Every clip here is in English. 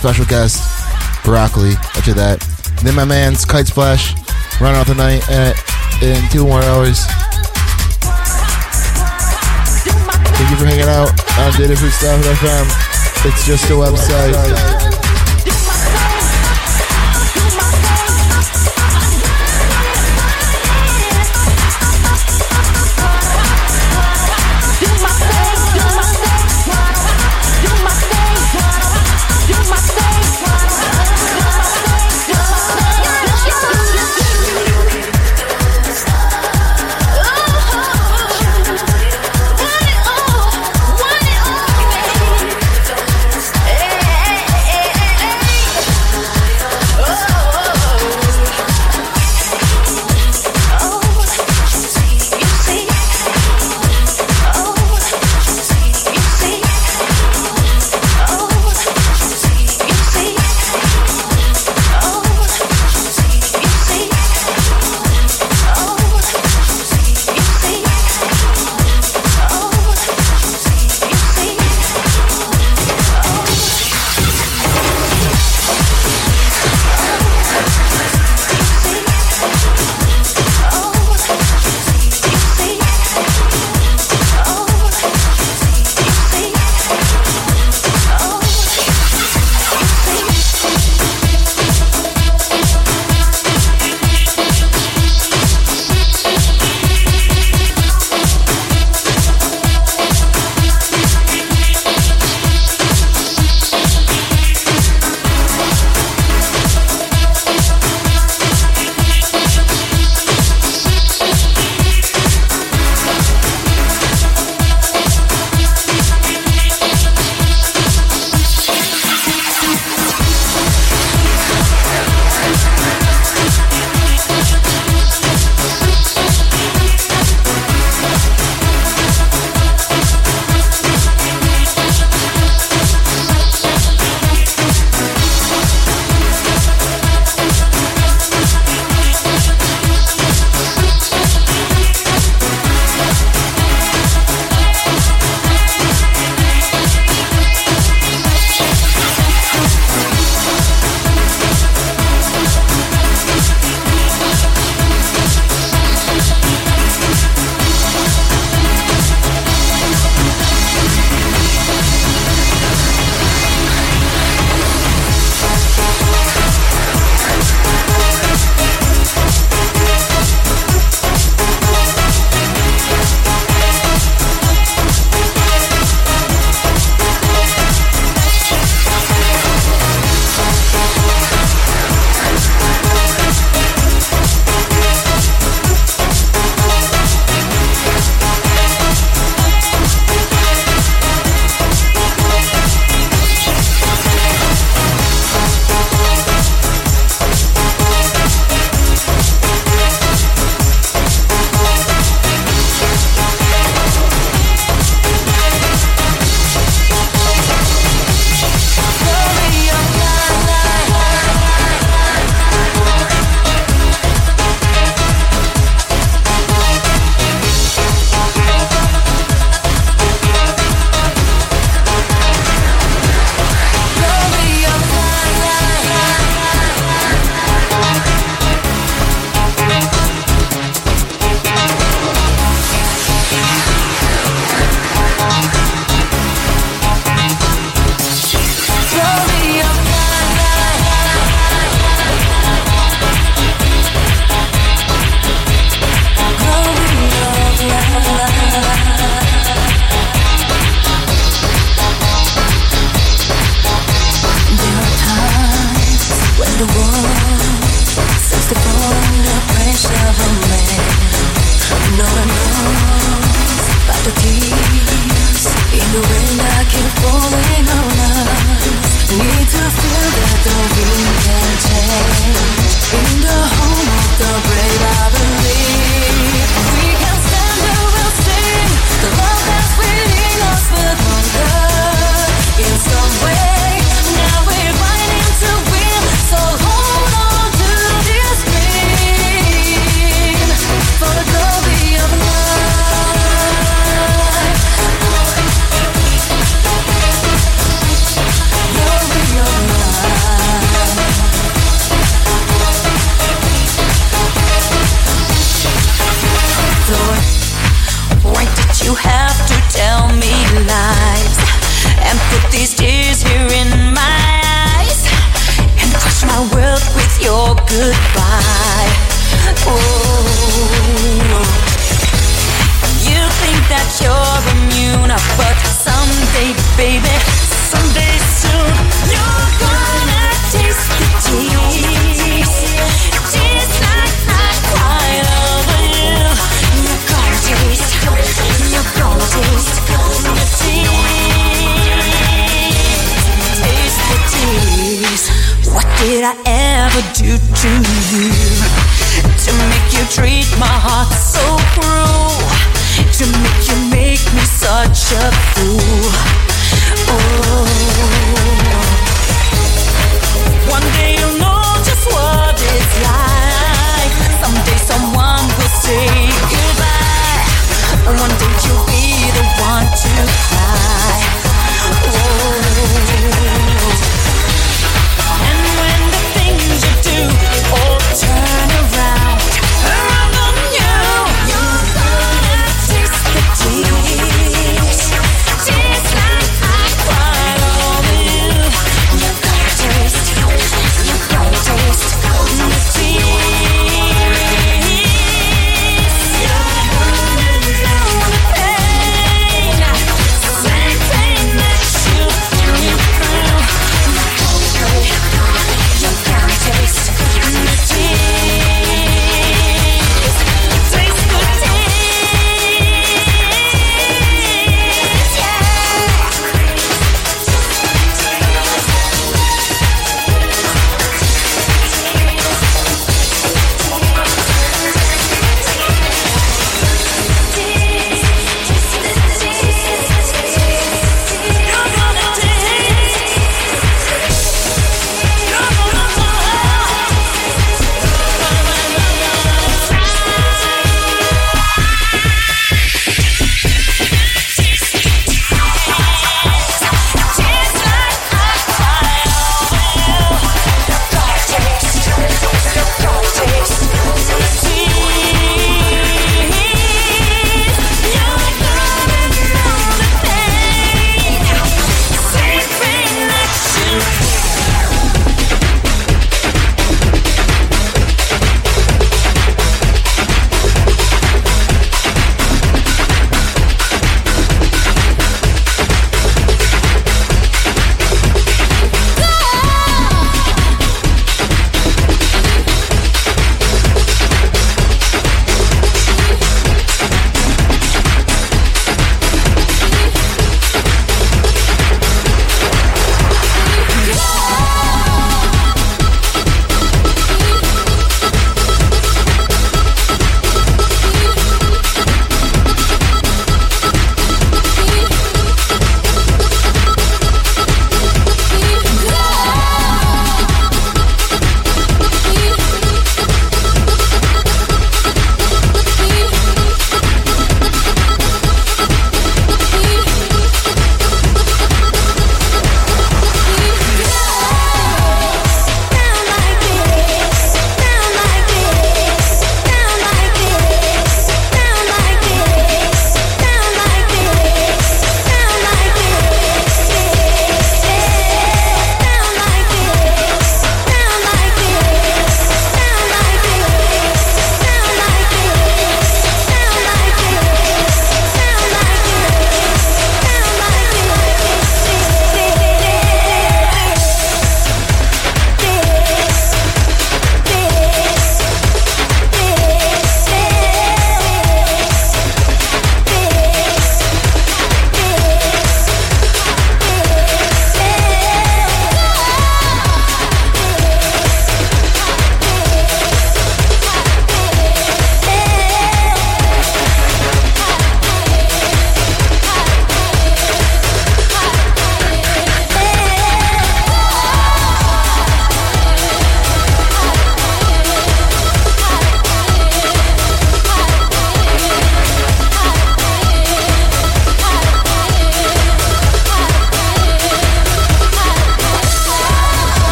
special guest, Broccoli. After that, and then my man's Kite Splash, run out the night at, in two more hours. Thank you for hanging out on Datafruits.fm. It's just a website.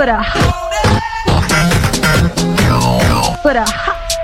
Okay, are you ready?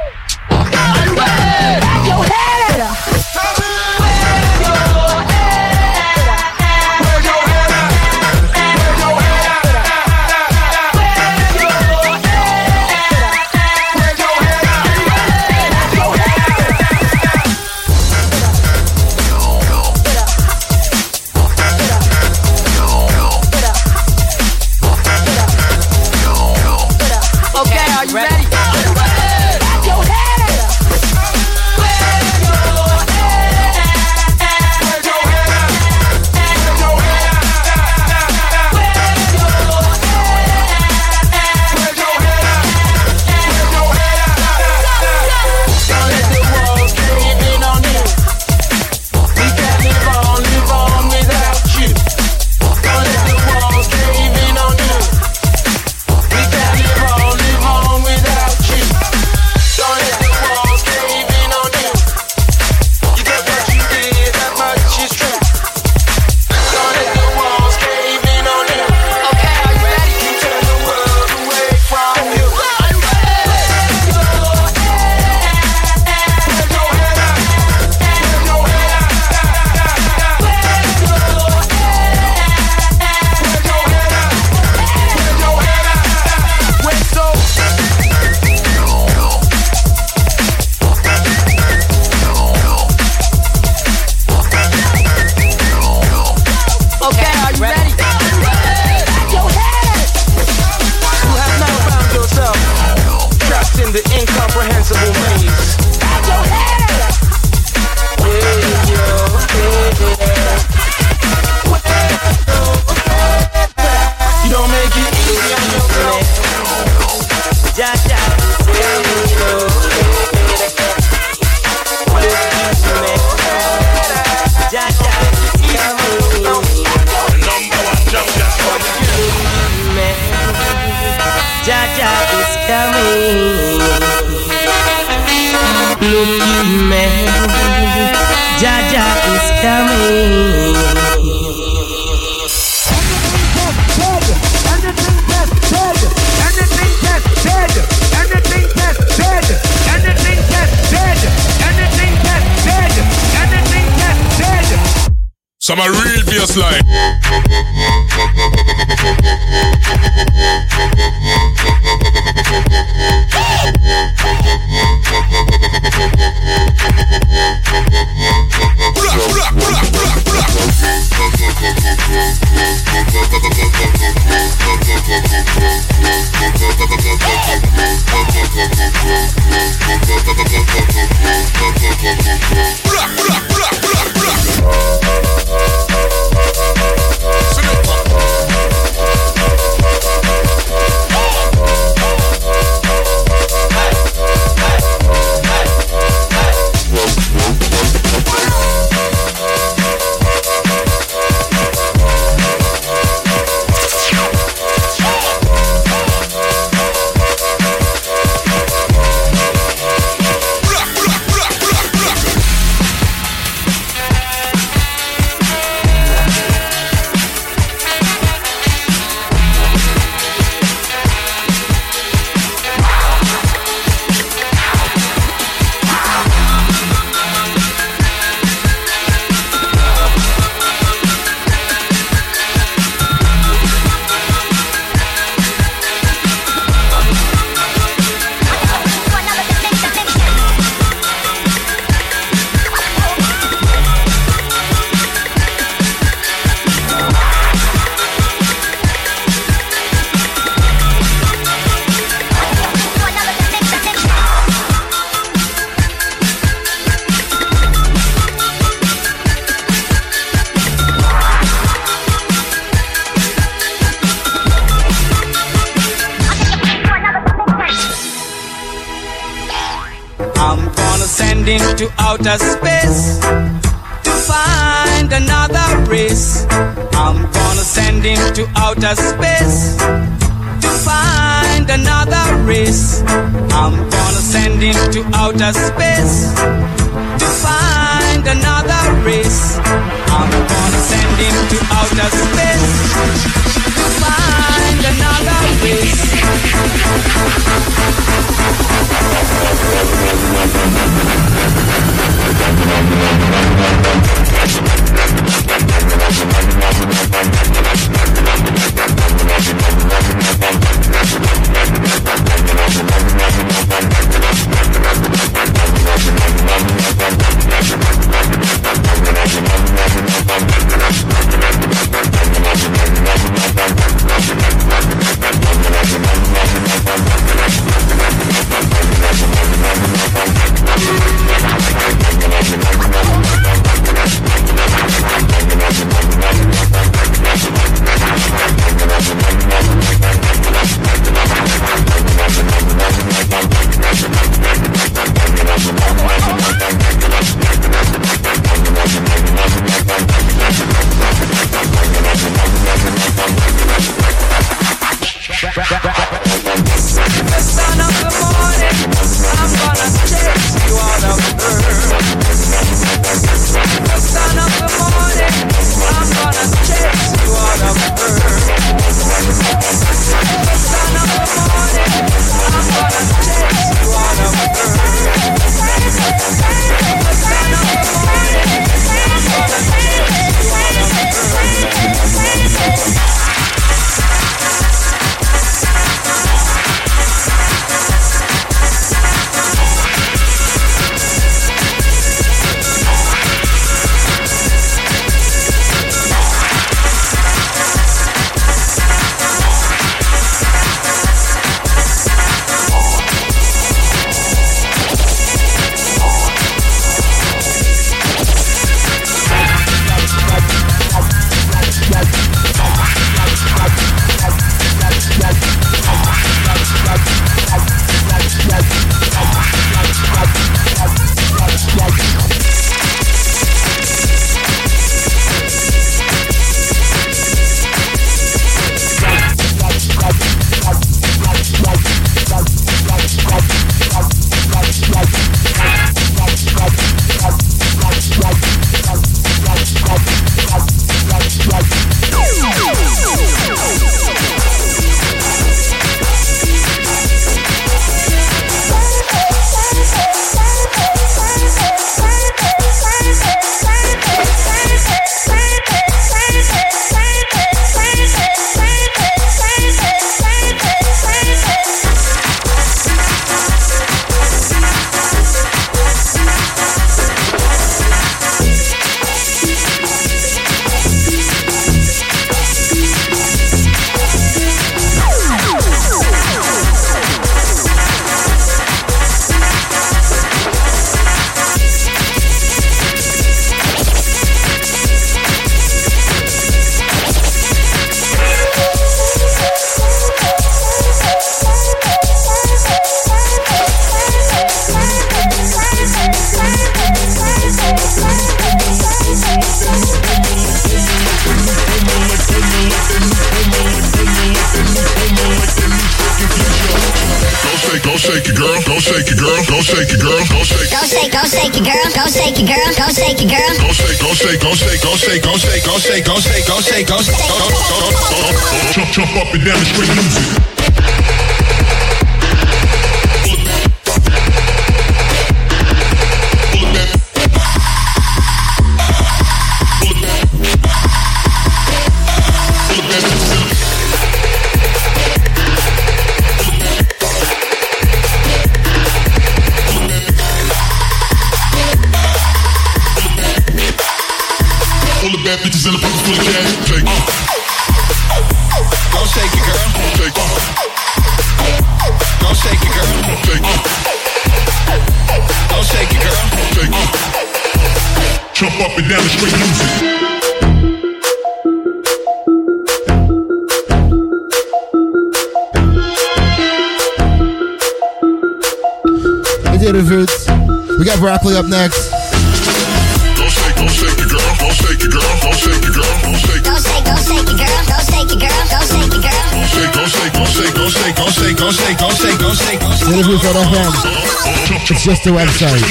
just the website.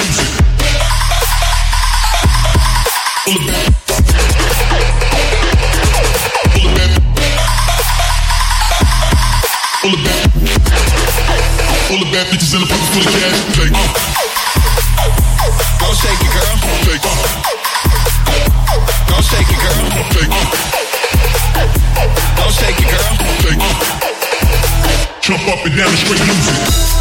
All the bad bitches in the full of cash. Go shake it, girl. Go shake it, girl. Go shake it, girl. Jump up and down the music.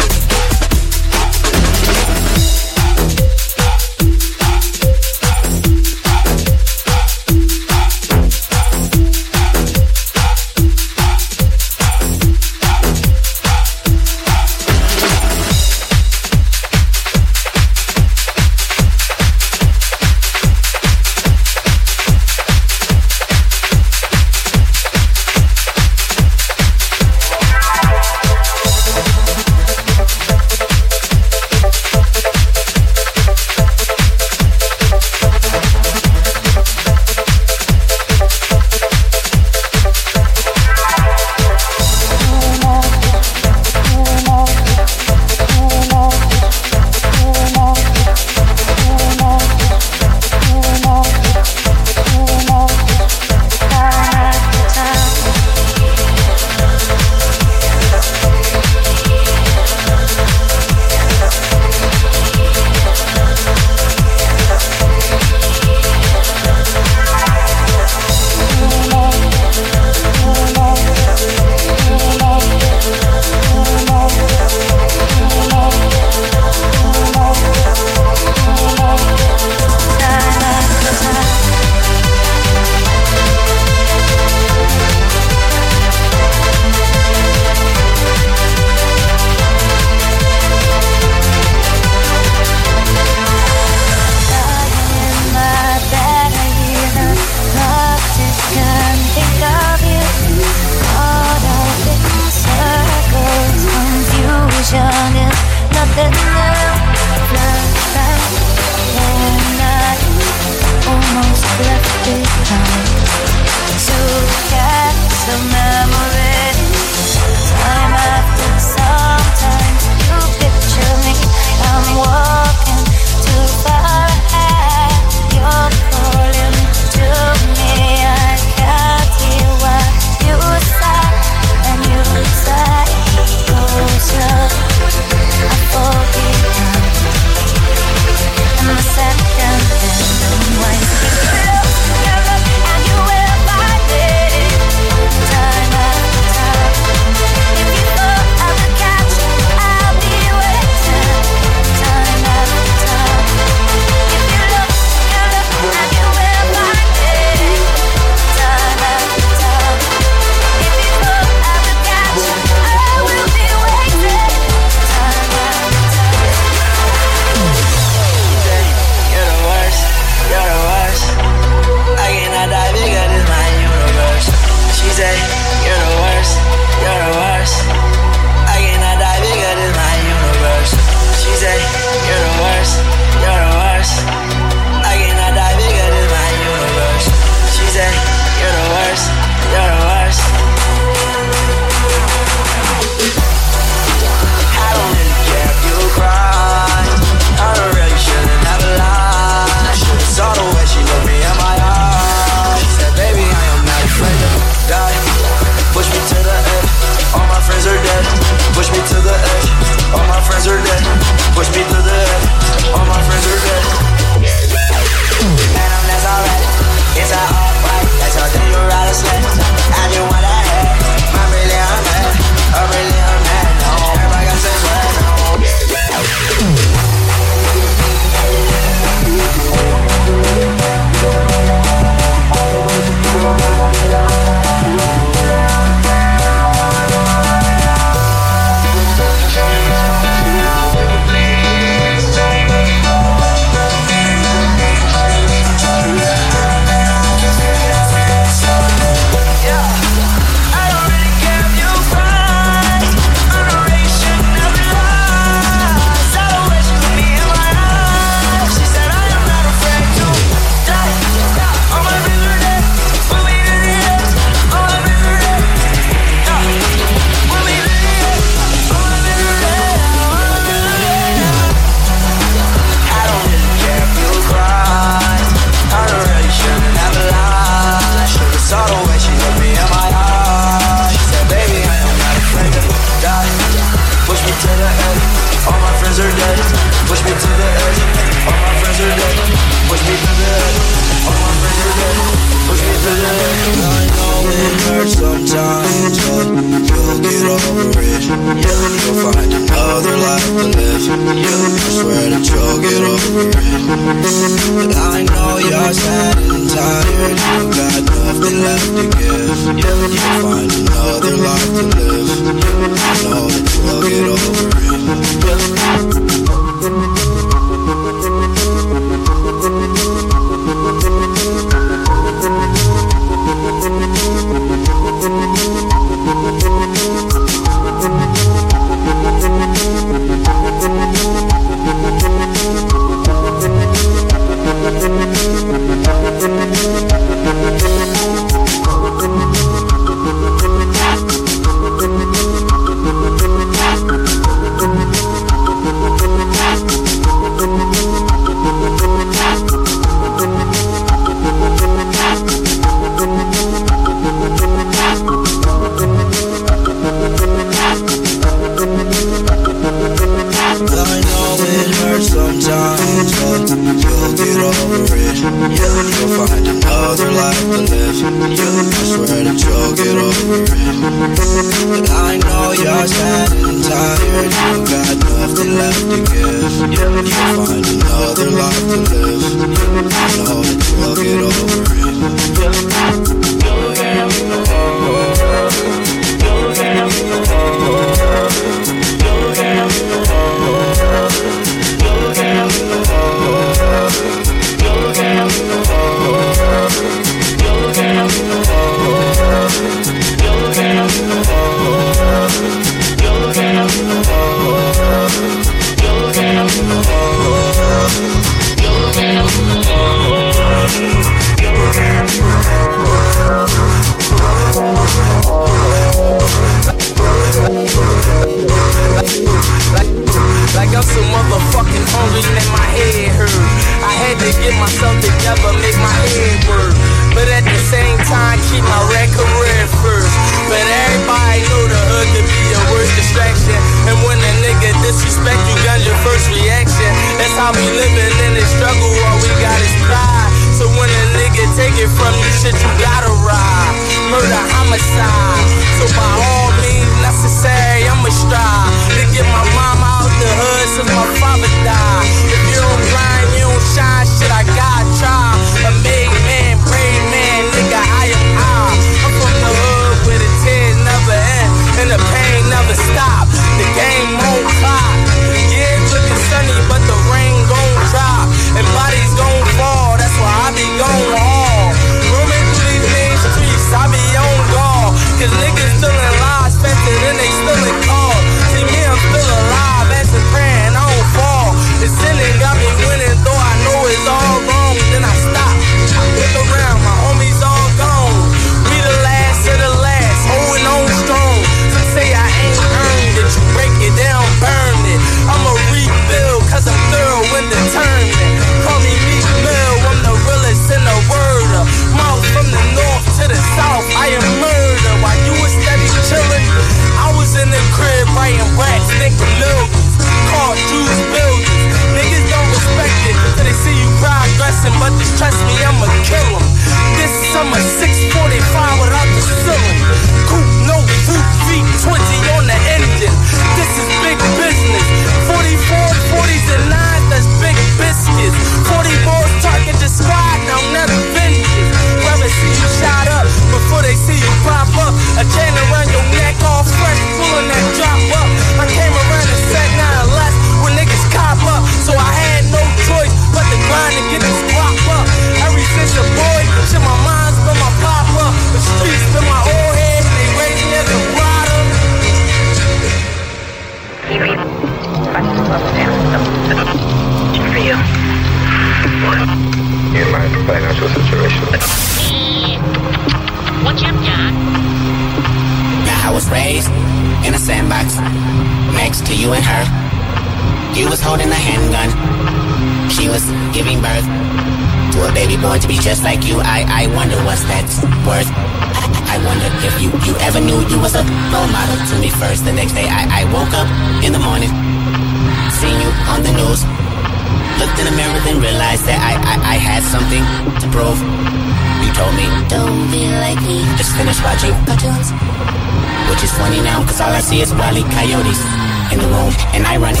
And I run it.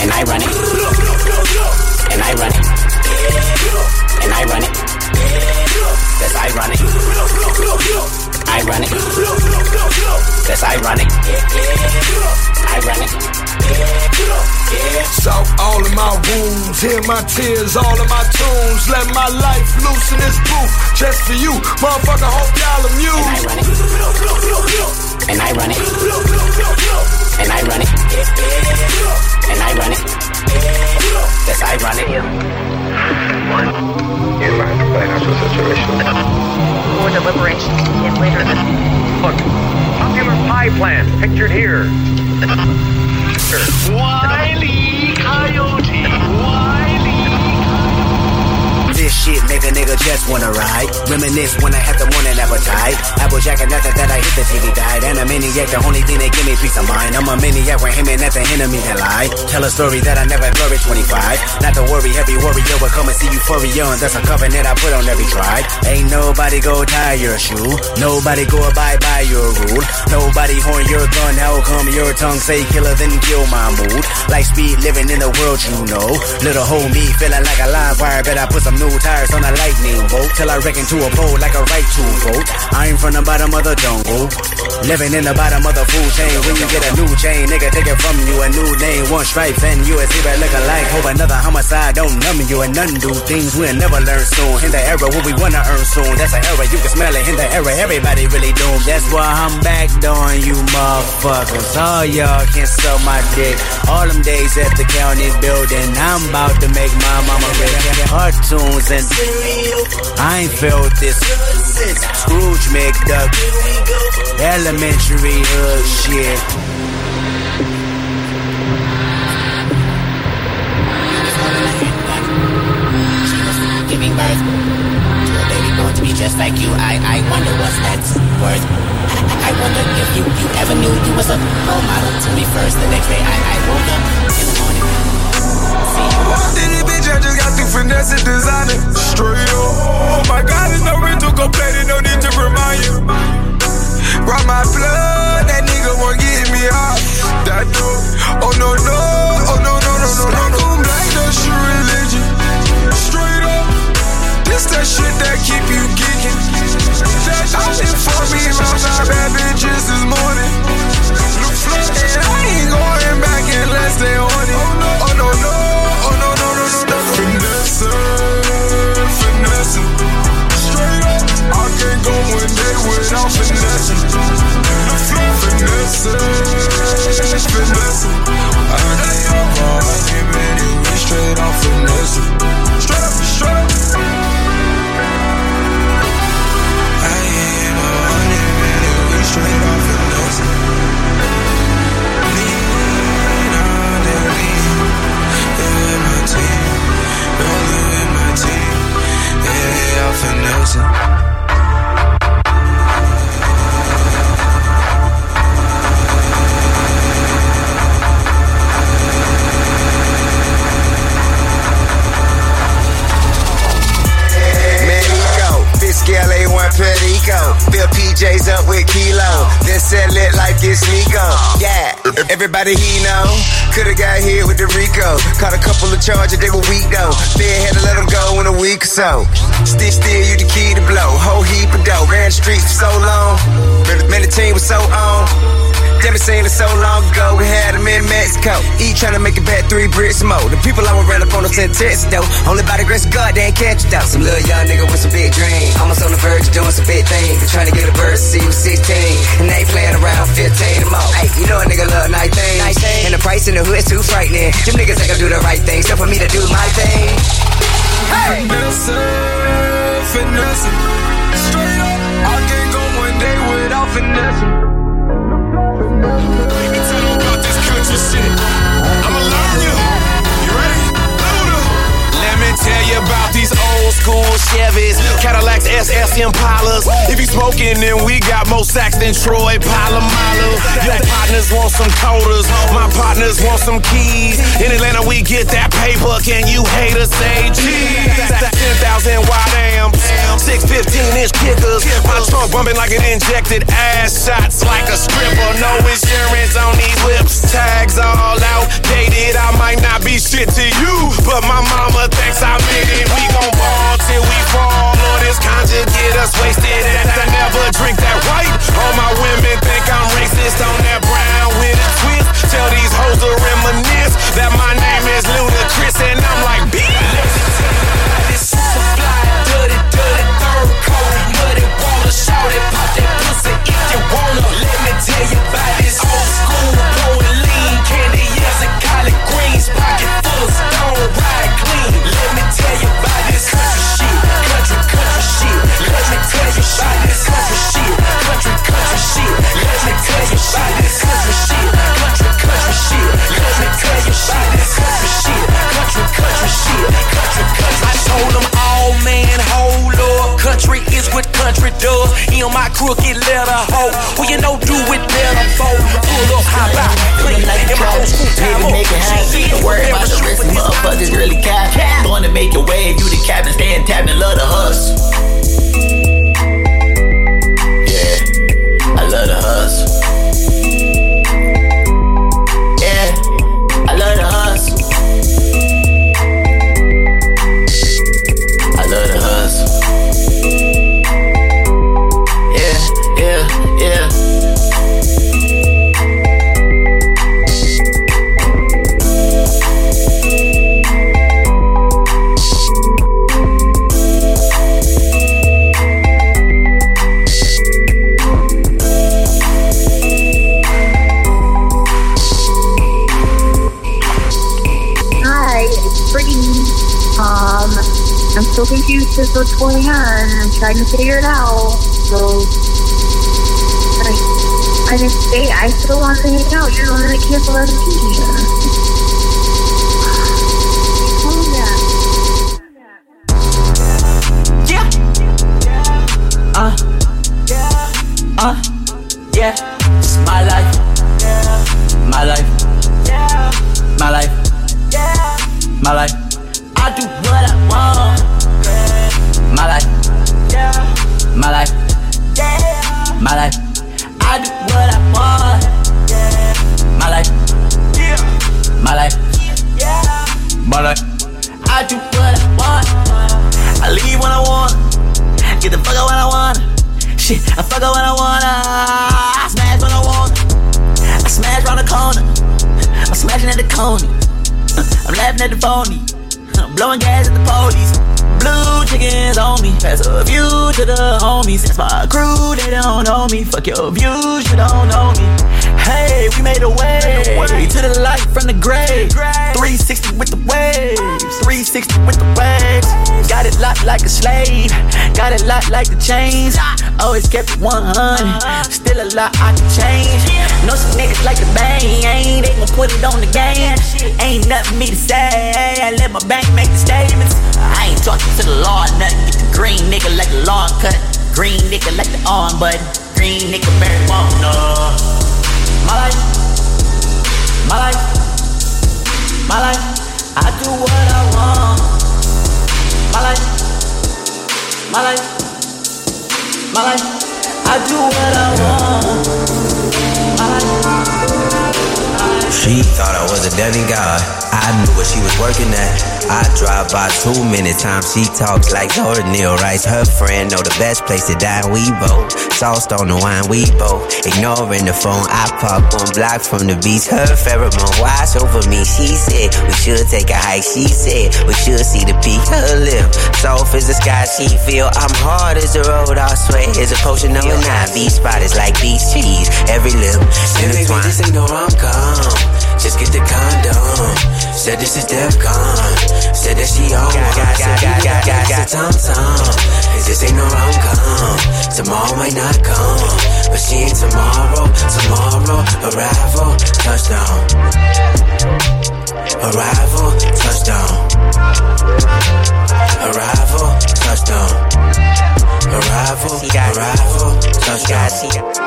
And I run it. And I run it. And I run it. That's ironic. Ironic. That's ironic. Ironic. South all of my wounds, hear my tears, all of my tunes. Let my life loose in this booth, just for you, motherfucker. Hope y'all amused. And I run it. And I run it. And I run it. That's ironic. More deliberation can begin later this Look, popular pie plan pictured here. Wiley Coyote. Wiley. This shit make a nigga just wanna ride. Reminisce when I had the morning appetite. Applejack and nothing that I hit the TV died. And a maniac, the only thing that give me peace of mind. I'm a maniac with him and nothing enemy that lie. Tell a story that I never glory 25. Not to worry, heavy warrior will come and see euphoria. And that's a covenant I put on every tribe. Ain't nobody go tie your shoe. Nobody go abide by your rule. Nobody horn your gun. How come your tongue say killer then kill my mood? Like speed living in the world you know. Little hoe me feeling like a live wire. Bet I put some new tires on a lightning bolt. Till I wreck into a pole like a right to vote. I'm from the bottom of the jungle. Living in the bottom of the food chain. When you get a new chain, nigga take it from you. A new name, one stripes and you a zebra look alike. Hope another homicide don't numb you and none do things we'll never learn soon. In the era what we wanna earn soon. That's an era you can smell it. In the era everybody really doomed. That's why I'm back on you motherfuckers. All y'all can suck my dick. All them days at the county building. I'm about to make my mama rich. Cartoons and I ain't felt this. since Scrooge McDuck. Elementary hood shit. giving birth to a baby born to be just like you. I, I wonder what's that's worth. I wonder if you, you ever knew you was a role model to me first. The next day I, I woke up in the morning. Walked in this bitch, I just got through finesse and designer. Straight up. Oh my god, there's no rental complaining, no need to remind you. Brought my blood, that nigga won't get me off. That dope. Oh no, no, oh no, no, no, no, no, no. Black, that's your religion. Straight up. This that shit that keep you geeking. I did fuck me five bad bitches this morning. And I ain't going back unless they on it. Oh no, no, I go hard, get ready, we straight. Straight up, straight up. I we straight. Lean on lean, yeah, my team, my team, yeah, off finesse. Scale A1 Perico. Fill PJs up with kilo. Then sell it like it's Nico. Yeah, everybody he know. Could've got hit with the Rico. Caught a couple of charges, they were weak though. Fed had to let them go in a week or so. Still, still, you the key to blow. Whole heap of dough. Ran the streets for so long. Man, the team was so on. Damn, it seemed so long ago. We had them in Mexico. Each trying to make it back three bricks more. The people I would run up on us in Texas though. Only by the grace of God, they ain't catch it though. Some little young nigga with some big dreams. Almost on the verge of doing some big things. Been trying to get a bird see you 16. And they ain't playing around 15 them all. Hey, you know a nigga love nice things. Nice things. And the price in the hood's too frightening. Them niggas ain't gonna do the right thing. So for me to do my thing. Hey! Finesse, finesse. Straight up, I can't go one day without finesse. tell you about Chevys, Cadillacs, SS Impalas. If you smoking, then we got more sacks than Troy Polamalu. Your partners want some coders, my partners want some keys. In Atlanta, we get that paper. Can you haters say cheese? 10,000 wide amps, six 15 inch kickers. My trunk bumping like it injected ass shots like a stripper. No insurance on these whips, tags all outdated. I might not be shit to you, but my mama thinks I'm in it. We gon' ball till we fall, or this conjure get us wasted. On my crooked letter, hoe. Who you know do it better, foe. Pull up, hop out, clean like in my old school time. Baby, make it happen. Don't worry about the rest motherfuckers really cap. Going to make your wave, you the captain, stand tapping, love the hustle. So confused as what's going on. I'm trying to figure it out. So, I, I didn't say I still want to hang out. You're the one that canceled our vacation. Me. Fuck your views, you don't know me. Hey, we made a way to the light from the grave. 360 with the waves. 360 with the waves. Got it locked like a slave. Got it locked like the chains. Always kept it 100. Uh-huh. Still a lot I can change. Know some niggas like the bang. They gon' put it on the game. Ain't nothing me to say. I let my bank make the statements. I ain't talking to the law, nothing. Get the green nigga like the lawn cut. Green nigga like the arm button. Green nigga marijuana. My life, my life, my life. I do what I want. My life, my life, my life. I do what I want. She thought I was a demigod. I knew what she was working at. I drive by too many times. She talks like Laura Neal Rice. Her friend know the best place to die. We both sauced on the wine. We both ignoring the phone. I pop one block from the beach. Her pheromone wash over me. She said we should take a hike. She said we should see the peak. Her lip soft as the sky. She feel I'm hard as the road. I swear it's a potion number nine. Beach spot is like beach cheese. Every lip intertwined. This ain't no rom com. Just get the condom. Said this is Defcon. Said that she on one. Said you got, got, got Tom Tom. This ain't no rom com. Tomorrow might not come, but she ain't tomorrow. Tomorrow arrival touchdown. Arrival touchdown. Arrival touchdown. arrival, arrival, touchdown.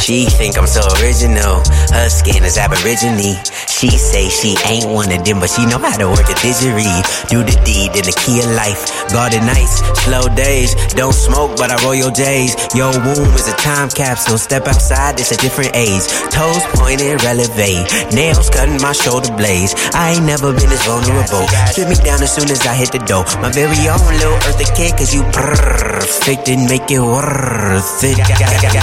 She think I'm so original. Her skin is aborigine. She say she ain't one of them, but she know how to work a didgeridoo. Do the deed in the key of life. Garden nights, slow days. Don't smoke, but I roll your J's. Your womb is a time capsule. Step outside, it's a different age. Toes pointed, relevate. Nails cutting my shoulder blades. I ain't never been this vulnerable. Strip me down as soon as I hit the door. My very own little earthy kid, cause you perfect and make it worth it. Everything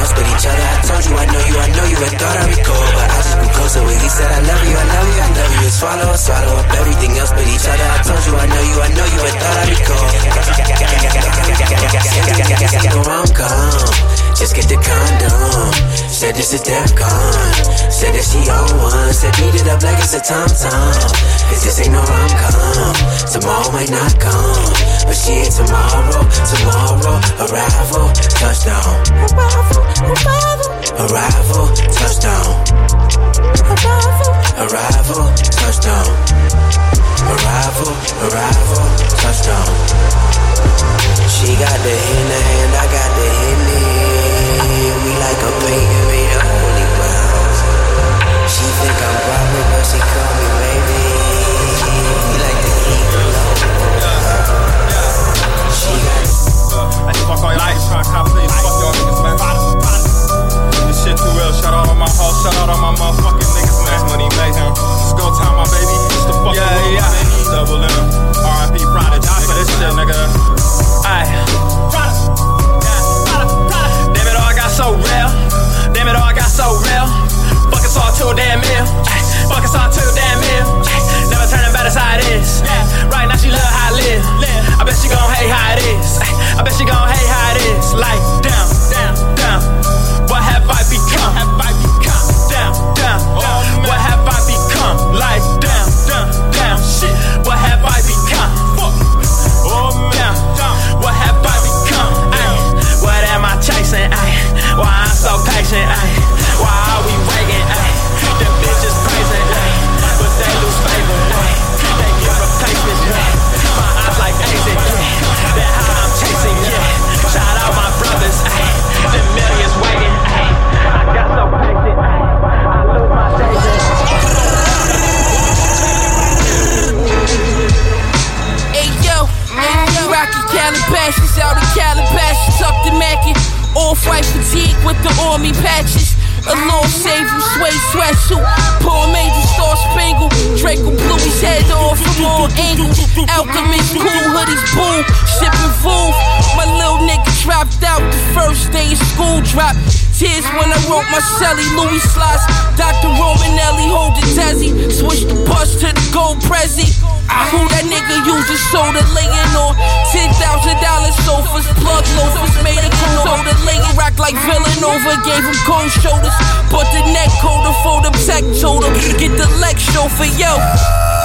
else but each other. I told you I know you, I know you, I thought I recall. But I just grew closer when he said I love you, I love you, Love. Swallow swallow up everything else but each other. I told you I know you, I know you, I thought I recall. No rom-com, just get the condom. Said this is Defcon. Said that she on one. Said beat it up like it's a tom tom. Cause this ain't no rom com. Tomorrow might not come. But she ain't tomorrow. Tomorrow, arrival, touchdown. Arrival, arrival. Arrival, touchdown. Arrival, arrival, touchdown. Arrival, arrival, touchdown. She got the the hand, I got the henny. We like a Peyton made of holy grounds. She think I'm proper, but she call me baby. We like keep it low. She got I just fuck all y'all trying to Shout out all my hoes. Shout out all my motherfucking niggas, man. Money mayhem. Let's go time, my baby. It's the fucking yeah, yeah. Double M. R.I.P. Prodigy. Die for this shit, nigga. Aye. Damn it all, I got so real. Damn it all, I got so real. Fuck it's all too damn meal. Fuck it's all too damn meal. Never turning back, that's how it is. Right now she love how I live. I bet she gon' hate how it is. I bet she gon' hate how it is. Like down. What have I become? Have I become? Down, down. What have I become? Like down, down, down. Shit. What have I become? Fuck. Oh man. What have I become? Ay. What am I chasing? Ay. Why I'm so patient? Ay. Off white fatigue with the army patches. A Lord save suede sweatsuit. Poor major star spangle. Draco blew his head off from all angles. Alchemist, cool hoodies, boom. Shipping fool. My little nigga dropped out the first day of school drop. Tears when I wrote my celly, Louis Slots, Dr. Romanelli, hold the Tezzy, switch the bus to the gold Prezi. Who that nigga using soda laying on ten thousand dollars sofas, plug loafers, made a cold soda laying rock like Villanova, gave him cold shoulders, but the neck colder for them tech told him get the leg chauffeur, yo.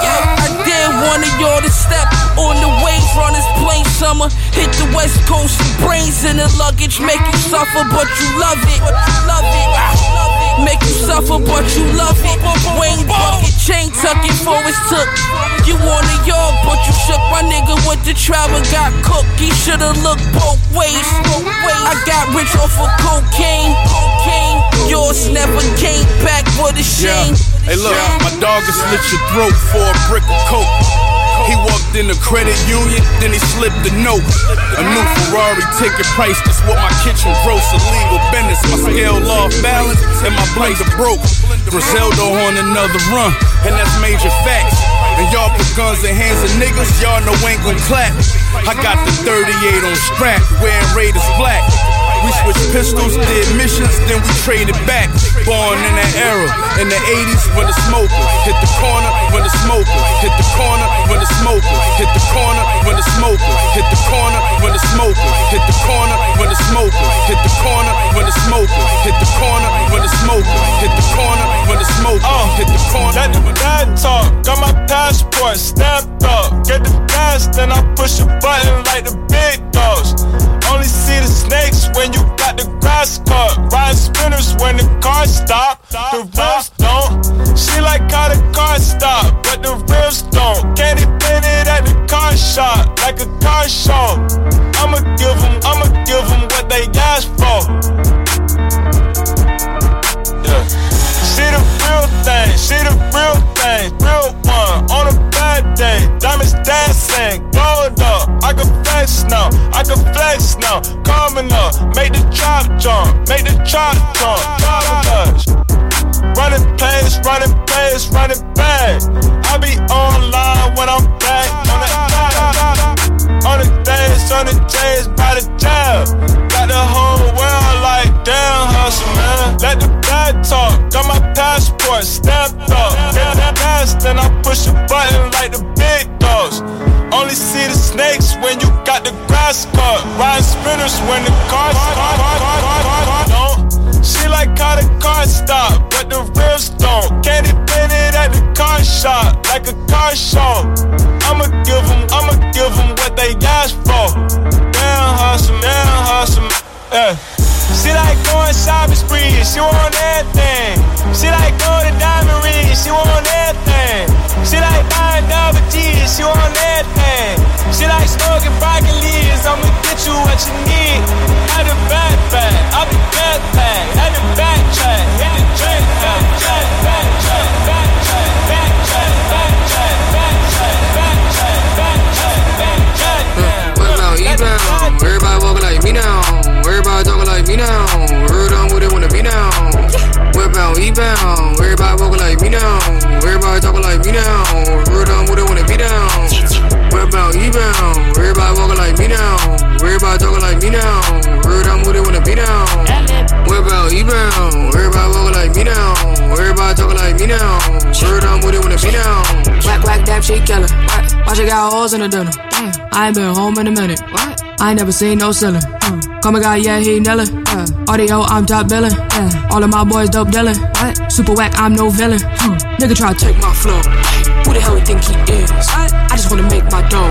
Yo, I dare one of y'all to step on the wave, run this plain summer, hit the west coast, brains in the luggage, make you suffer, but you love it, but you love it. Make you suffer, but you love it. Wayne bucket, chain tucking for his took. You wanted y'all, but you shook my nigga with the travel, got cooked. He should've looked both ways. I got rich off of cocaine. Cocaine. Yours never came back with a shame. Hey, look, my dog has slit your throat for a brick of coke. Walked in the credit union, then he slipped the note. A new Ferrari ticket price, that's what my kitchen gross. Illegal business, my scale off balance, and my blender broke. Griselda on another run, and that's major facts. And y'all put guns in hands of niggas, y'all know ain't gon' clap. I got the 38 on strap, wearing Raiders black. We switched pistols, did missions, then we traded back. Born in that era, in the 80s when the smokers hit the corner, when the smokers hit the corner, when the smokers hit the corner, when the smokers hit the corner, when the smokers hit the corner, when the smokers hit the corner, when the smokers hit the corner, when the smokers hit the corner, when the smokers hit the corner. Let the dad talk, got my passport stamped up. Get the gas, then I push a button like the big dogs. Only see the snakes when you the grass cut. Ride spinners when the car stop. The rims don't. She like how the car stop, but the rims don't. Candy painted at the car shot, like a car show. I'ma give them, I'ma give them what they asked for. Now, I can flex now. Coming up, make the chop jump, make the chop jump. Double Running plays, running plays, running back. I be online when I'm back on the on the days, on the days, by the job. Got the whole world like damn hustle, man. Let the bad talk, got my passport stamped up. Get the gas, then I push a button like the see the snakes when you got the grass cut. Riding spinners when the cars don't. She like how the car stop, but the rims don't. Candy painted at the car shop, like a car show. I'ma give them, I'ma give them what they asked for. Damn hustle, damn hustle, yeah. She like going shopping spree, she want everything. She like going to diamond ring, she want everything. She like buying double G's, she want everything. Like smoking broccoli's, I'ma get you what you need. Out the backpack, out the backpack, out the backtrack, hit the drink, backtrack, backtrack, backtrack, backtrack, backtrack, backtrack, backtrack, backtrack, backtrack. What about E-bound? Everybody walking like me now. Everybody talking like me now. Heard on with it wanna be now. What about E-bound? Everybody walking like me now. Everybody talking like me now. Heard on with it wanna be down. What about E-bound? Everybody walking like me now. Everybody talking like me now. Heard on with it wanna be down. What about E-bound? Everybody walking like me now. Everybody talking like me now. Heard on with it wanna be down. Whack, whack, dab, shit killer. Why she got holes in the dinner? I ain't been home in a minute. What? I ain't never seen no ceiling. Come a guy, yeah, he nailin'. Audio, I'm top billin'. All of my boys dope dealin'. What? Super whack, I'm no villain. Nigga try to take my flow. Who the hell he think he is? I just wanna make my dough.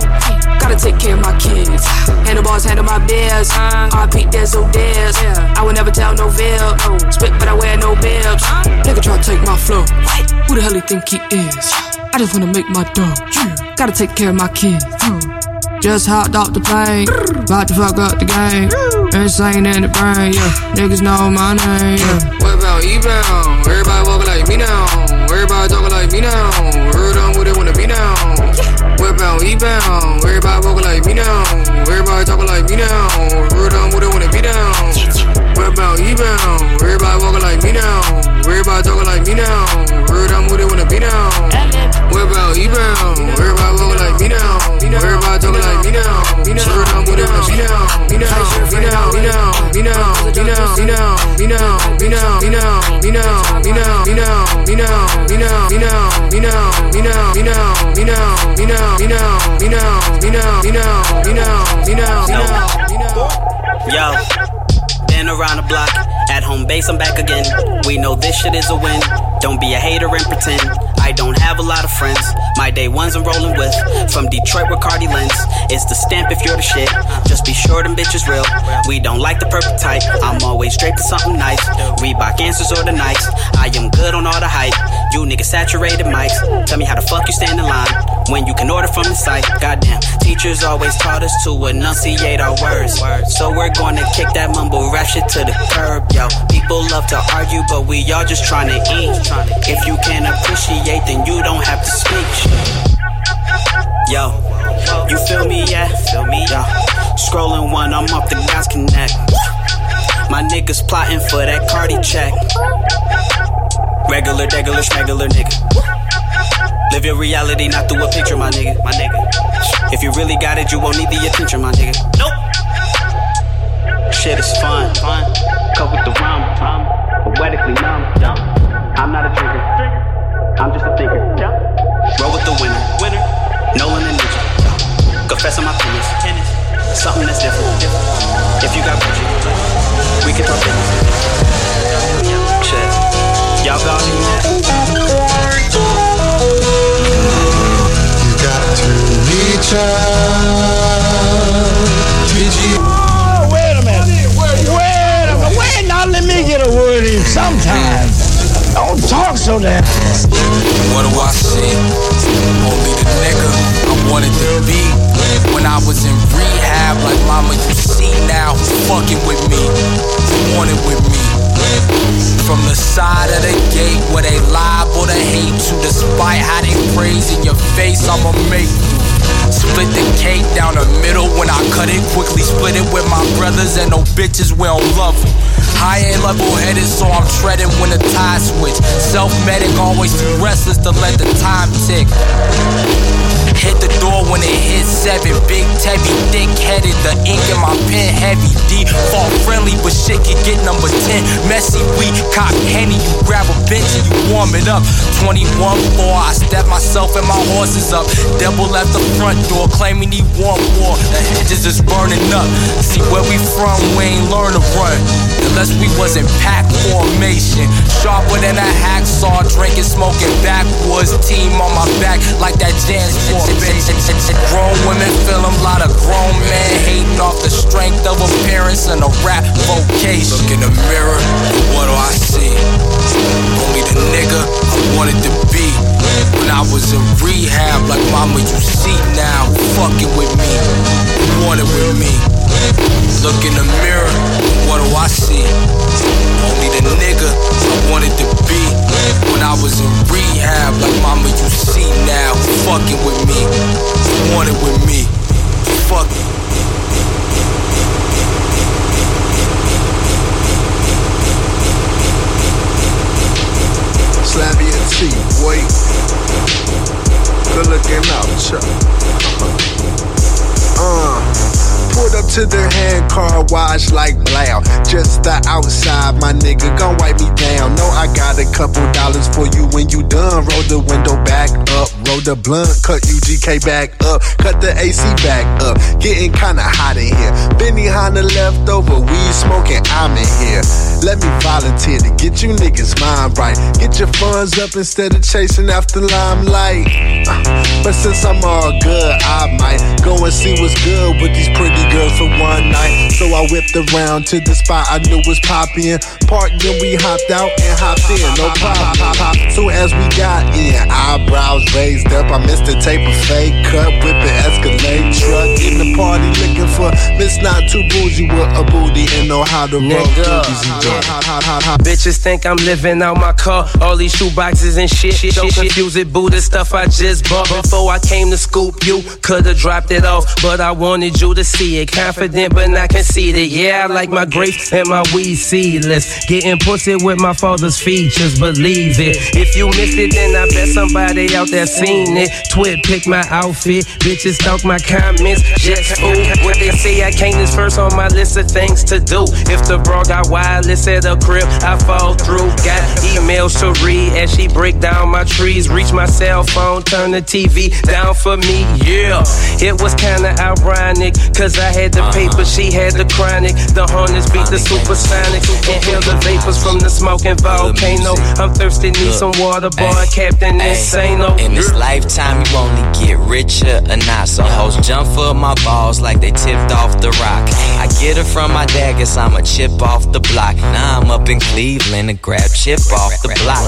Gotta take care of my kids. Handle bars, handle my beers. I peak there, so dares. I would never tell no veil. Spit, but I wear no bibs. Nigga try to take my flow. Who the hell he think he is? I just wanna make my dough. Gotta take care of my kids. Just hopped off the plane, about to fuck up the game. Insane in the brain, yeah. Niggas know my name, yeah. What about E-bound? Everybody walking like me now. Everybody talking like me now. Heard on with it wanna be now. What about E-bound? Everybody walking like me now. Everybody talking like me now. Heard on with it wanna be down. What about E-bound? Everybody walking like me now. Everybody talking like me now. Heard on with it wanna be down. What about E-bound? Everybody walking like me now. Everybody talking like me now. Heard on it wanna be down. Me now, me now, me now, me now, me now, me now, me now, me now, me now, me now, me now, me now, me now, me now, me now, me now, me now, me now, me now, me now, me now, me now, me now, me now, me now, me now, me now. Yo, been around the block. At home base, I'm back again. We know this shit is a win. Don't be a hater and pretend. I don't have a lot of friends. My day ones I'm rolling with. From Detroit with Cardi Lens. It's the stamp if you're the shit. Just be sure them bitches real. We don't like the purple type. I'm always draped in something nice. Reebok answers or the nights. I am good on all the hype. You niggas saturated mics. Tell me how the fuck you stand in line. When you can order from the site. Goddamn. Teachers always taught us to enunciate our words. So we're gonna kick that mumble rap shit to the curb, yo. People love to argue, but we all just trying to eat. If you can't appreciate, then you don't have to speak. Yo, you feel me? Yeah, feel me? Yo, scrolling one, I'm off the gas connect. My niggas plotting for that Cardi check. Regular, regular, schmegular nigga. Live your reality, not through a picture, my nigga. My nigga. If you really got it, you won't need the attention, my nigga. Nope. Shit is fun, fun. Cut with the rum. Poetically numb, dumb. I'm not a drinker. I'm just a thinker. Roll with the winner, winner. Nolan and Ninja. Confess on my penis, tennis. Something that's different, different. If you got budget, we can talk business. Shit. Y'all got You got to reach out. Did you? Oh, wait a minute. Wait a minute. Wait, now let me get a word in sometime. Don't talk so damn. What do I see? Only the nigga. I'm wanted to be when I was in rehab. Like mama, you see now fucking with me, wanted with me. From the side of the gate where they lie or they hate you, despite how they praise in your face, I'ma make you. Split the cake down the middle when I cut it. Quickly split it with my brothers and no bitches, we don't love them. High and level headed, so I'm treading when the tide switch. Self medic, always too restless to let the time tick. Hit the door when it hit seven. Big tabby, thick headed. The ink in my pen heavy. D fall friendly, but shit can get number 10. Messy, we cop henny. You grab a bench and you warm it up. 21 4, I step myself and my horses up. Double left the front door, claiming he want war. The hedges is burning up. See where we from, we ain't learn to run. Unless we was in pack formation. Sharper than a hacksaw, drinking, smoking backwoods. Team on my back like that dance Jan's Grown women feel a lot of grown men hating off the strength of appearance and a rap vocation. Look in the mirror, what do I see? Only the nigga I wanted to be. When I was in rehab, like mama, you see now fucking with me, wanted with me. Look in the mirror, what do I see? Only the nigga I wanted to be. When I was in rehab, like mama, you see now fucking with me, who wanted with me. Fuck it. Slappy and T, boy. Good looking out, Chuck. Uh. Pulled up to the hand car wash like blow. Just the outside, my nigga, gon' wipe me down. No, I got a couple dollars for you when you done. Roll the window back up, roll the blunt, cut UGK back up, cut the AC back up. Getting kinda hot in here. Benihana left over, weed smoking, I'm in here. Let me volunteer to get you niggas mind right. Get your funds up instead of chasing after limelight. But since I'm all good, I might go and see what's good with these pretty girls for one night. So I whipped around to the spot I knew was popping. Parked, then we hopped out and hopped in. No problem. So as we got in, eyebrows raised up. I missed the tape of fake cut, whipping Escalade truck in the party looking for Miss Not Too Bougie with a booty and know how to roll Bitches think I'm living out my car. All these shoe boxes and shit. Don't confuse it, boo. The stuff I just bought before I came to scoop you. Could've dropped it off, but I wanted you to see it. Confident but not conceited. Yeah, I like my grapes and my weed seedless. Getting pussy with my father's features, believe it. If you missed it, then I bet somebody out there seen it. TwitPic my outfit, bitches stalk my comments. Just. What they say, I came this first on my list of things to do. If the bro got wireless at the crib, I fall through. Got emails to read as she break down my trees. Reach my cell phone, turn the TV down for me. Yeah, it was kinda ironic, cause I had the paper, she had the chronic. The harness beat the supersonic. Inhale the vapors from the smoking volcano. I'm thirsty, need some water, boy. Captain Insano. In this lifetime, you only get richer or not. So hoes jump for my balls like they tipped off the rock. I get it from my dad, guess I'm a chip off the block. Now I'm up in Cleveland to grab chip off the block.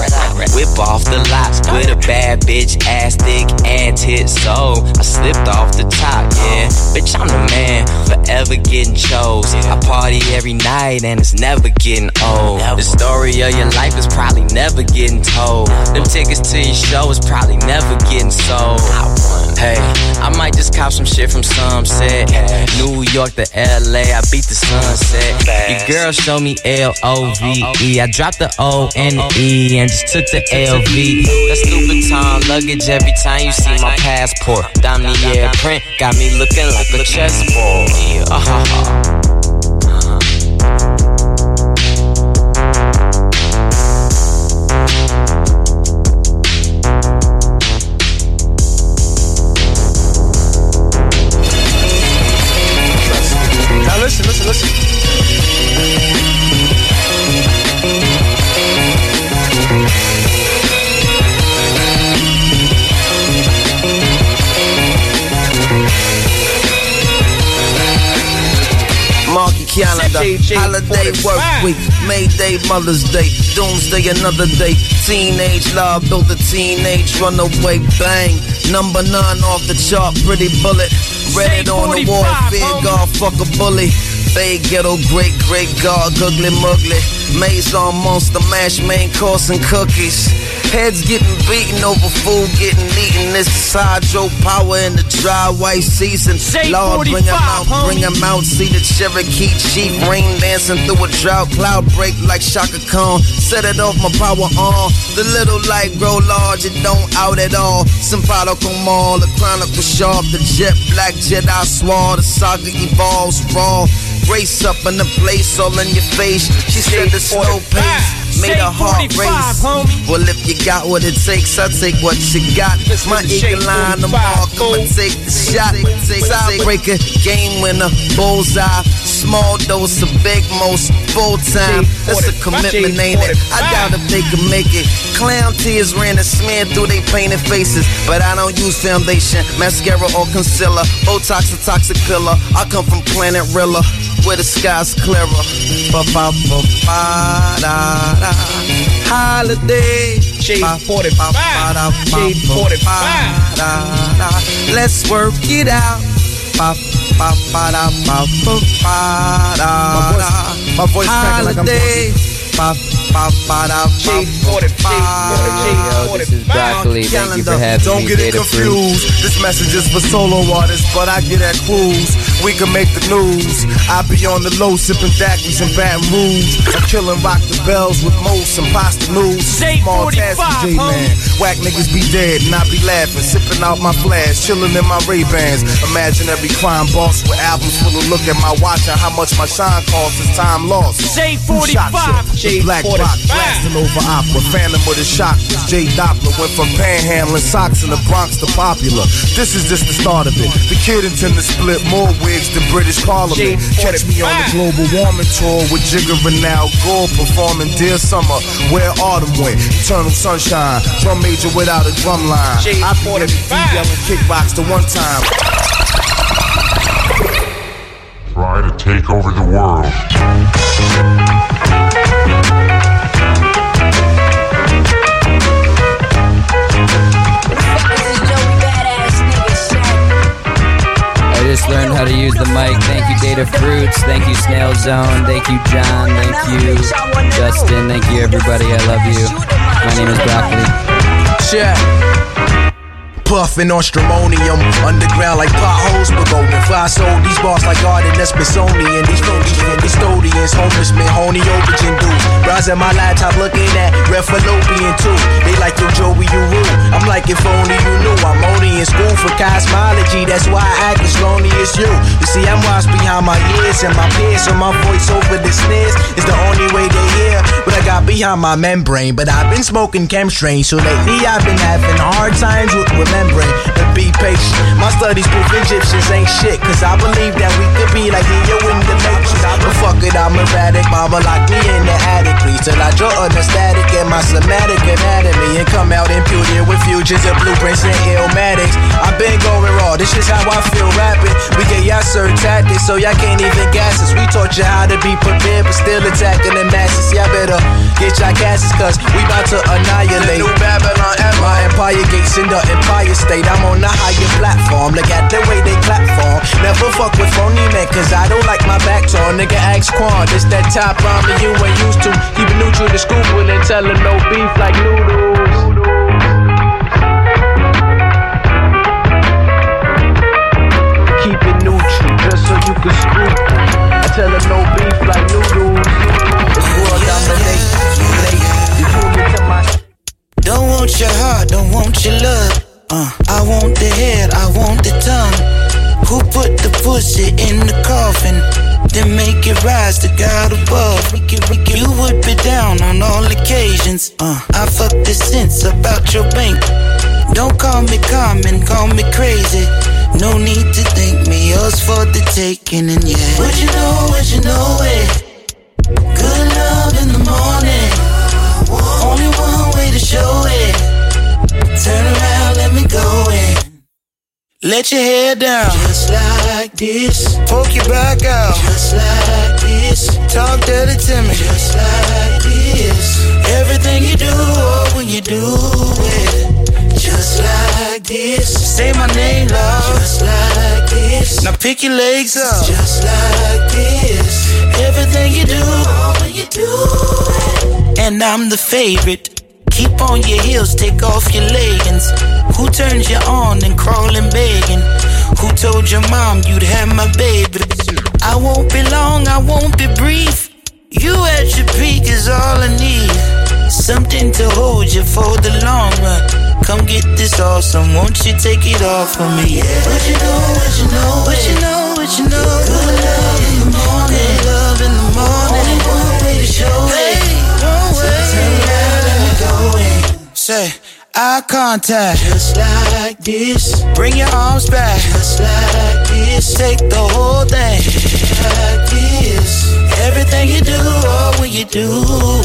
Whip off the lot with a bad bitch, ass thick and tit so I slipped off the top, yeah. Bitch, I'm the man, forever getting chose. I party every night and it's never getting old. The story of your life is probably never getting told. Them tickets to your show is probably never getting sold. Hey, I might just cop some shit from Sunset. New York to LA, I beat the sunset. Your girl showed me L O V E. I dropped the O and the E and just took the L V. That stupid time luggage every time you see my passport. Damier print got me looking like a chessboard. Uh-huh. Now calendar. Holiday work week, Mayday, Mother's Day, Doomsday, another day. Teenage love built a teenage runaway bang. Number nine off the chart, pretty bullet. Read it on the wall, fear God, fuck a bully. Fade ghetto, great, great God, ugly muggly. Maze on monster mash, main course and cookies. Heads getting beaten over food getting eaten. This is hydro power in the dry white season. Lord, bring 'em out, bring bring 'em out. See the Cherokee chief rain dancing through a drought. Cloud break like Chaka Khan. Set it off, my power on. The little light grow large, it don't out at all. Symbolical mall, the chronicle sharp. The jet black Jedi swore. The saga evolves raw. Race up in the place, all in your face. She said the slow pace made her heart race. Well, if you got what it takes, I take what you got. My eagle line, the mark, I'ma take the shot. Side breaker, game winner, bullseye. Small dose of big most, full time. That's a commitment, ain't it? I doubt if they can make it. Clown tears ran and smeared through their painted faces. But I don't use foundation, mascara or concealer. Botox a toxic pillar. I come from planet Rilla where the sky's clearer. Ba ba ba ba da da. Holiday. Shade 45. Shade 45. Let's work it out. Ba ba ba da ba ba ba da. My voice cracking like I'm. Ba ba ba da ba ba Yo, this is Broccoli. Thank you for having Don't me. get it Datafruit. confused. This message is for solo artists, but I get at cruise. We can make the news. I be on the low, sipping daiquiris and Baton Rouge. I'm killing rock the bells with most and pasta news. Small task J man. Whack niggas be dead and I be laughing, sipping out my flash, chilling in my Ray Bans. Imaginary crime boss with albums full of look at my watch and how much my shine costs is time lost. Shade Who shot 45. you? Black 45. Rock blasting over opera. Phantom with a shock. Jay Doppler went from panhandling socks in the Bronx to popular. This is just the start of it. The kid intend to split more wigs than British Parliament. Catch me on the global warming tour with Jigga and Al Gore performing Dear Summer, Where Autumn Went, Eternal Sunshine, drum major without a drum line. I be MVP yelling kickbox the one time. Try to take over the world. Learned how to use the mic. Thank you, Datafruits. Thank you, Snail Zone. Thank you, John. Thank you, Justin. Thank you, everybody. I love you. My name is Broccoli. Check. Puffin' on stramonium, underground like potholes, but golden fly sold these bars like garden that's Smithsonian. These Phillies and custodians, homeless men, honey dudes. Rise at my laptop looking at red fallopian too. They like yo Joey, you rule. I'm like if only you knew. I'm only in school for cosmology, that's why I act as lonely as you. You see, I'm washed behind my ears and my peers, so my voice over the snares is the only way they hear. What I got behind my membrane, but I've been smoking chemstrain, so lately I've been having hard times with remembering. But be patient. My studies prove Egyptians ain't shit, cause I believe that we could be like Neo in the Matrix. But fuck it, I'm erratic. Mama locked me in the attic, please, till I draw on the static in my somatic anatomy and come out imputed with fusions and blueprints and illmatics. I've been going raw, this is how I feel rapping. We get y'all certain tactics, so y'all can't even gas us. We taught you how to be prepared, but still attacking the masses. Y'all better get y'all gases, cause we about to annihilate. New Babylon, my empire gates in the empire state. I'm on the higher platform. Look at the way they clap for. Never fuck with phony men, cause I don't like my back torn. Nigga, ask Quan. This that top rhyming you ain't used to. Keep it neutral to scoop will and tell no beef like noodles. Keep it neutral, just so you can scoop. I tell her no beef like noodles. Want your heart, don't want your love. Uh, I want the head, I want the tongue. Who put the pussy in the coffin? Then make it rise to God above. You would be down on all occasions. Uh, I fuck the sense about your bank. Don't call me common, call me crazy. No need to thank me, yours for the taking, and yeah. Would you know, would you know it? Good love in the morning. Only one way to show it. Turn around, let me go in. Let your hair down. Just like this. Poke your back out. Just like this. this. Talk dirty to me, just like this. Everything you do, oh, when you do it, just like this. Say my name, loud. just like this. Now pick your legs up, just like this. Everything you do, oh, when you do it. And I'm the favorite. Keep on your heels, take off your leggings. Who turns you on and crawling begging? Who told your mom you'd have my baby? I won't be long, I won't be brief. You at your peak is all I need. Something to hold you for the long run. Come get this awesome, won't you take it off for me? Yeah. What you know, what you know, what you know, what you know. Good love in the morning, good love in the morning. Only one way to show it. Say. Eye contact, just like this. Bring your arms back, just like this. Take the whole thing, just like this. Everything you do, oh, when you do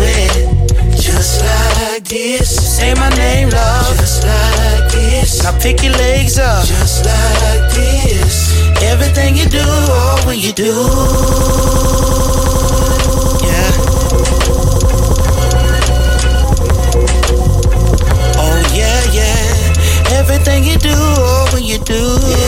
it, just like this. Say my name, love, just like this. Now pick your legs up, just like this. Everything you do, oh, when you do. You do, oh, when you do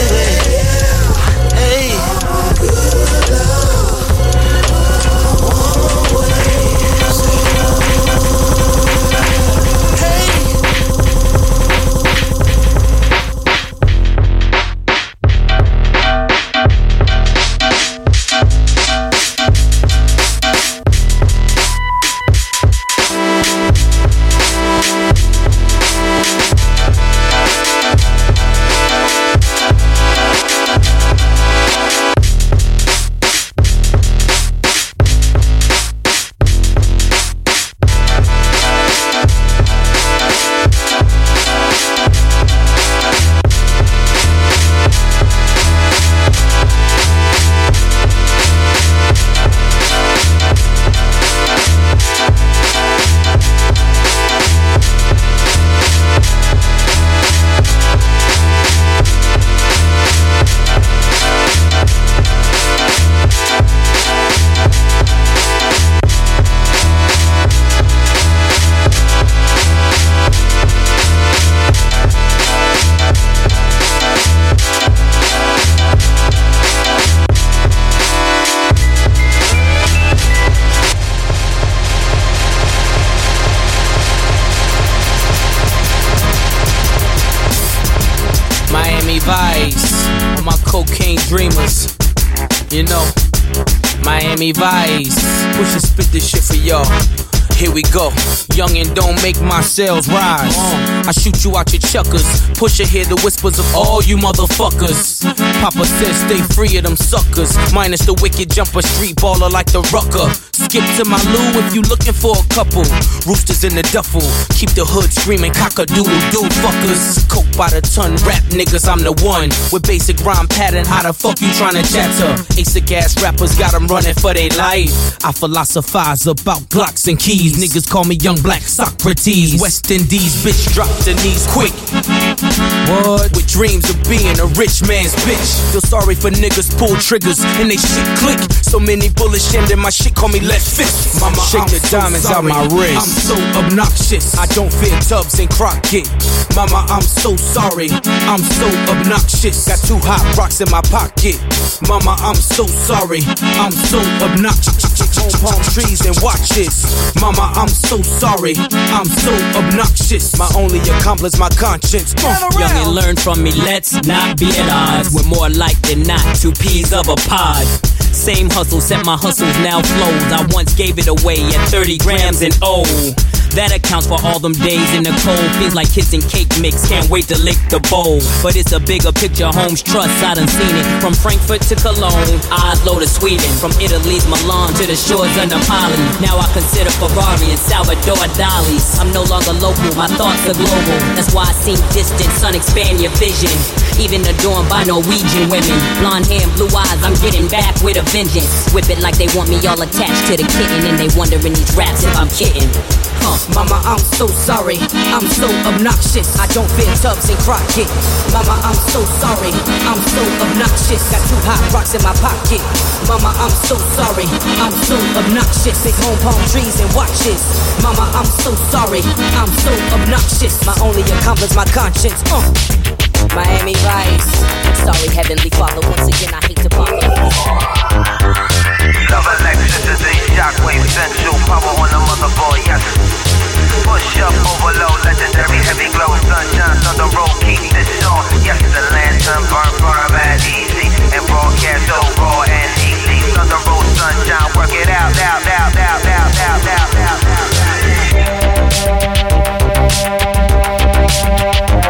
sales rise. I shoot you out your chuckers. Push hear the whispers of all you motherfuckers. Papa says stay free of them suckers. Minus the wicked jumper street baller like the rucker. Skip to my loo if you looking for a couple. Roosters in the duffel. Keep the hood screaming cock a doodle doo fuckers. Coke by the ton, rap niggas, I'm the one. With basic rhyme pattern, how the fuck you tryna chatter? Ace of gas rappers got them running for their life. I philosophize about Glocks and keys. Niggas call me young black Socrates. West Indies, bitch, drop the knees quick. What? With dreams of being a rich man's bitch. Feel sorry for niggas pull triggers and they shit click. So many bullets jammed in my shit, call me left fist. Mama, shake the diamonds out my wrist. I'm so obnoxious. I don't fear Tubbs and Crockett. Mama, I'm so sorry. I'm so obnoxious. Got two hot rocks in my pocket. Mama, I'm so sorry. I'm so obnoxious. On palm trees and watch this. Mama, I'm so sorry. I'm so obnoxious. My only accomplice, my conscience. Young and learn from me, let's not be at odds. We're more like than not two peas of a pod. Same hustle, set my hustles now flows. I once gave it away at 30 grams and oh. That accounts for all them days in the cold. Feels like kissing cake mix, can't wait to lick the bowl. But it's a bigger picture, Holmes Trust, I done seen it. From Frankfurt to Cologne, Oslo to Sweden. From Italy's Milan to the shores of Napoli. Now I consider Ferrari and Salvador Dali's. I'm no longer local, my thoughts are global. That's why I seem distant, son, expand your vision. even adorned by Norwegian women. Blonde hair and blue eyes, I'm getting back with a vengeance. Whip it like they want me all attached to the kitten, and they wonder in these raps if I'm kidding. Huh. Mama, I'm so sorry. I'm so obnoxious. I don't fit Tubbs and Crockett. Mama, I'm so sorry. I'm so obnoxious. Got two hot rocks in my pocket. Mama, I'm so sorry. I'm so obnoxious. Big home palm trees and watches. Mama, I'm so sorry. I'm so obnoxious. My only accomplice, my conscience. Uh. Miami Vice. Sorry, Heavenly Father. Once again, I hate to bother. Love electricity, shockwave, central power on the motherboard, yes. Push up, overload, legendary, heavy glow, sunshine on road, keep this on. Yes, the lantern burn firm easy, and broadcast raw and easy. On road, sunshine, work it out, out, out, out, out, out, out. out.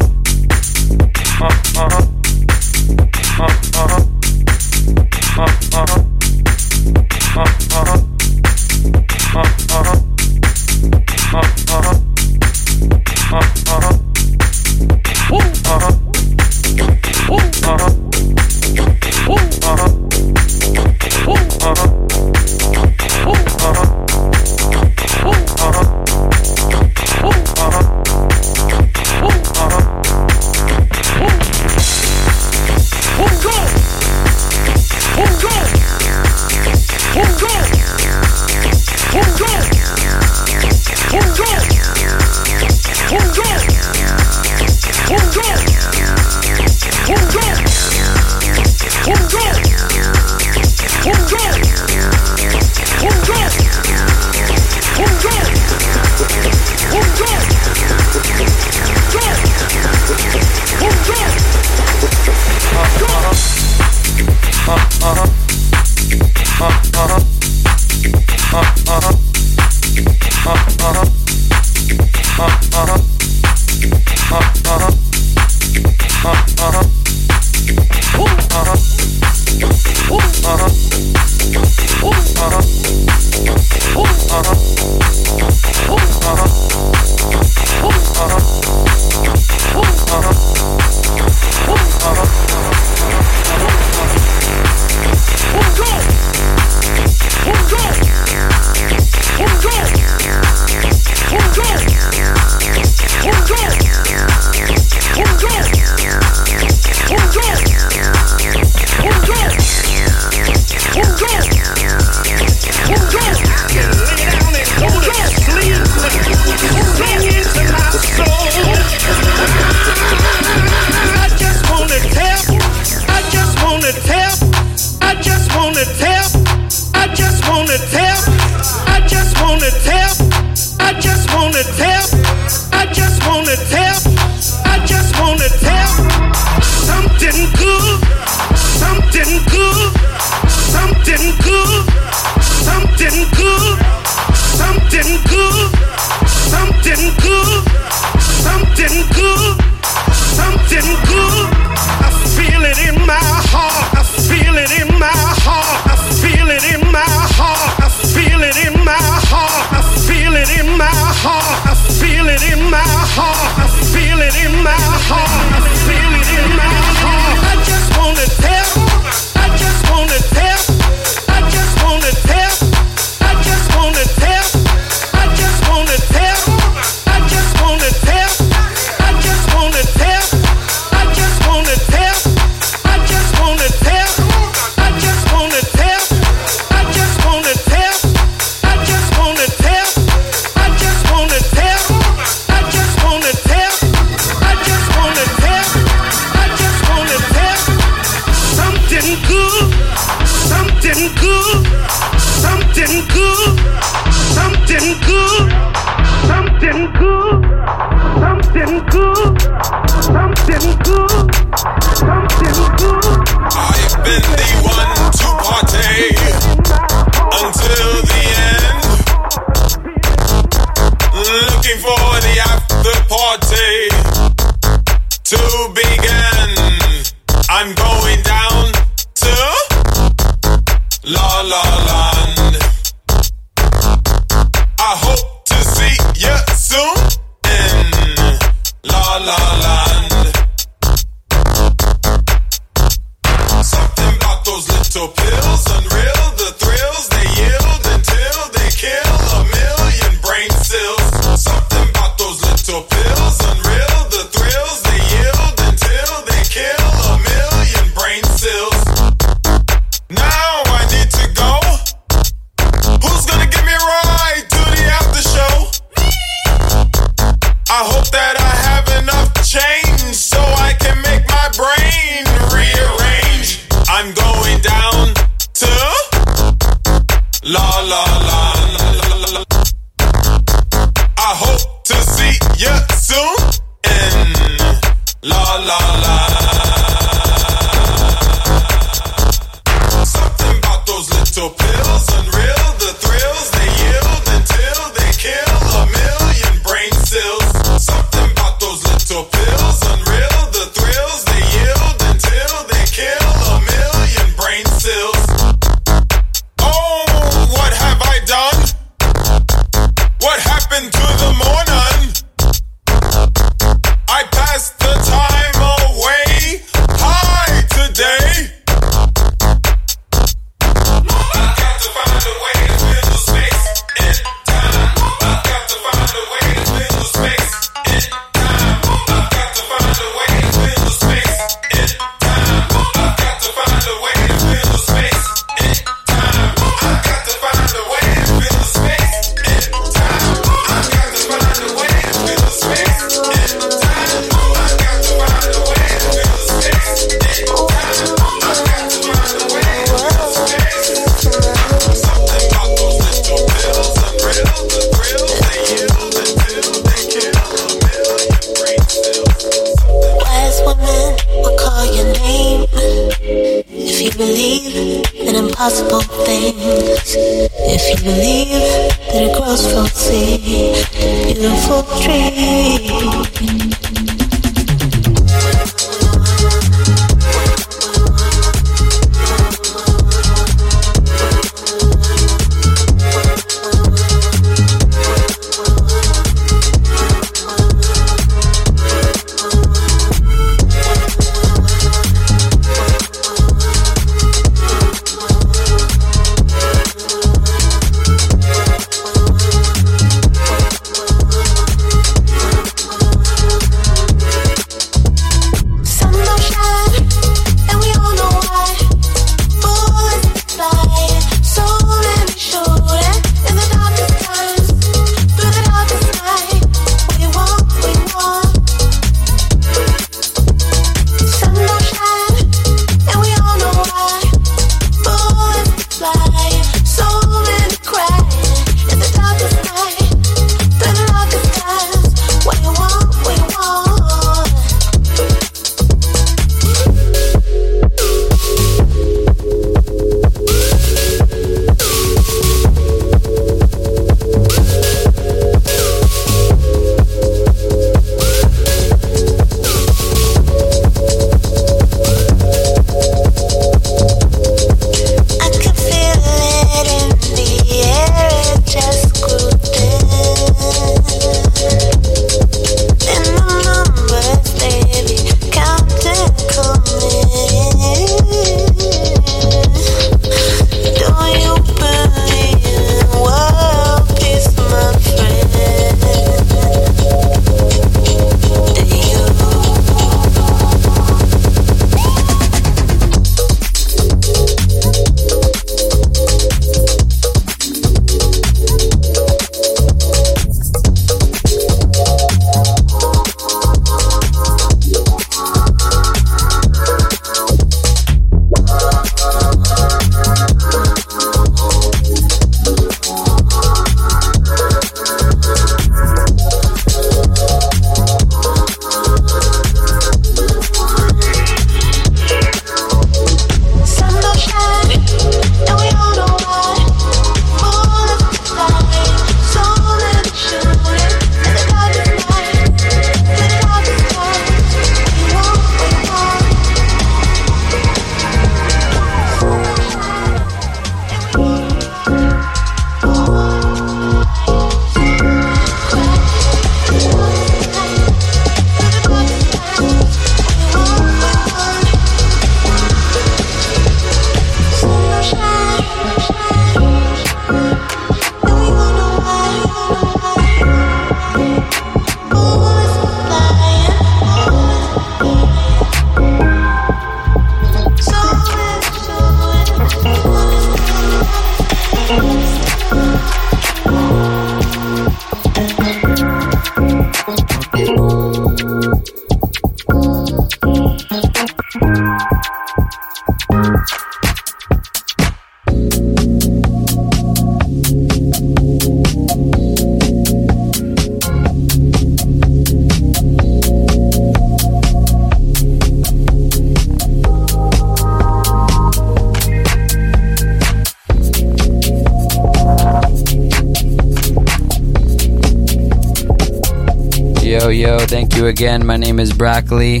Again. My name is Broccoli.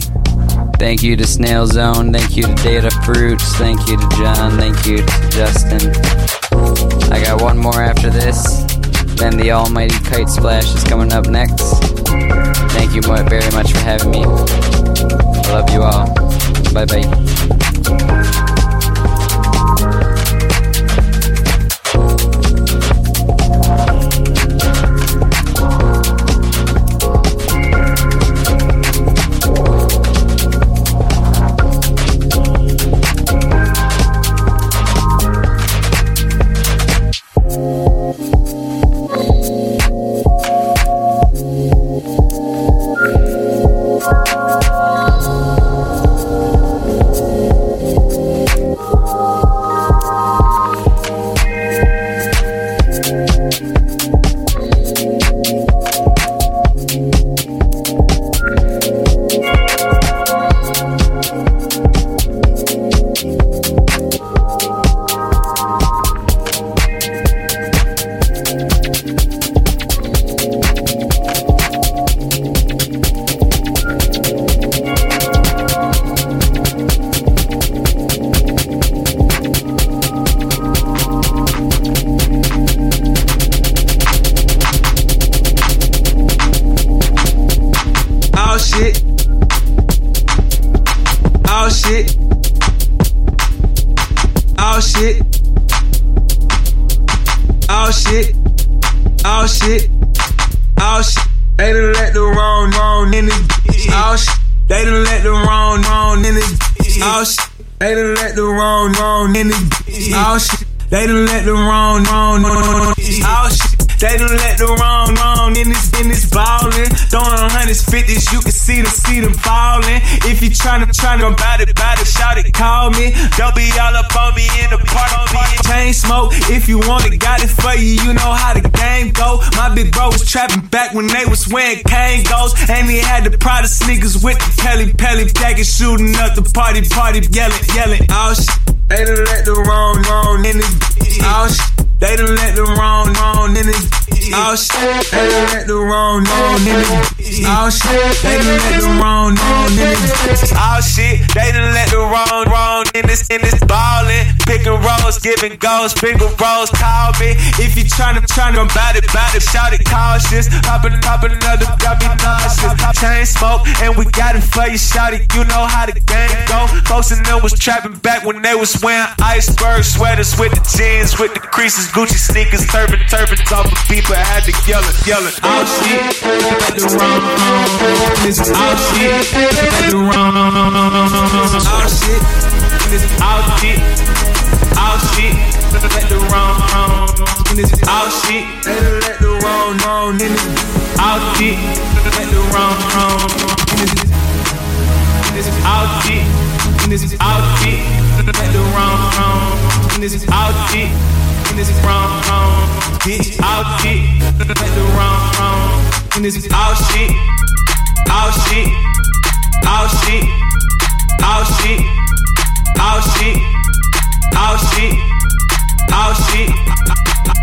Thank you to Snail Zone. Thank you to Data Fruits. Thank you to John. Thank you to Justin. I got one more after this. Then the Almighty Kite Splash is coming up next. Thank you very much for having me. I love you all. Bye bye. They done let the wrong wrong wrong. Oh shit. They done let the wrong wrong in this in this ballin'. Throwing on hundreds, fifties, you can see them see them fallin'. If you tryna tryna bout it, bout it, shout it, call me. Don't be all up on me in the park, park. Chain smoke, if you want it, got it for you. You know how the game go. My big bro was trapping back when they was wearing Kangols, and he had the Prada sneakers with the Pelle Pelle jacket, shootin' up the party, party, yellin', yellin'. Oh shit, they done let the wrong wrong in this. Oh shit. They done let the wrong, wrong this. Oh shit, they let the wrong, wrong this. Oh shit, they done let the wrong, wrong this. Oh shit, they done let the wrong, wrong in this, in this ballin'. Picking rolls, giving goals, finger rolls, call me. If you tryna, tryna bout it, bout it, shout it cautious. Poppin', poppin' another, got me nauseous. Chain smoke, and we got it for you, shout it. You know how the game go. Folks in them was trapping back when they was wearing iceberg sweaters with the jeans, with the creases, Gucci sneakers, turban, turbans off of people. Had to yell it, yell it. Oh shit, the wrong, is oh shit, the wrong, oh shit, this is oh shit, oh shit, let the wrong, this is oh shit, let the wrong, wrong, in this oh shit, let the wrong, wrong, this is this oh shit, this is oh shit, let the wrong, wrong, this is oh shit. This is wrong, wrong, bitch, out shit. Let the wrong, wrong. This is out shit, out shit, out shit, out shit, out shit, out shit, out shit,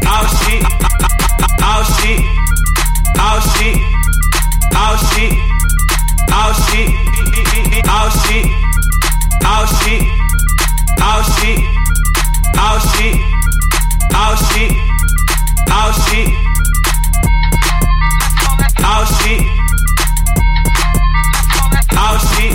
out shit, out shit, out shit, out shit, out shit, out shit, out shit, out shit, out shit. Oh shit, oh oh oh shit,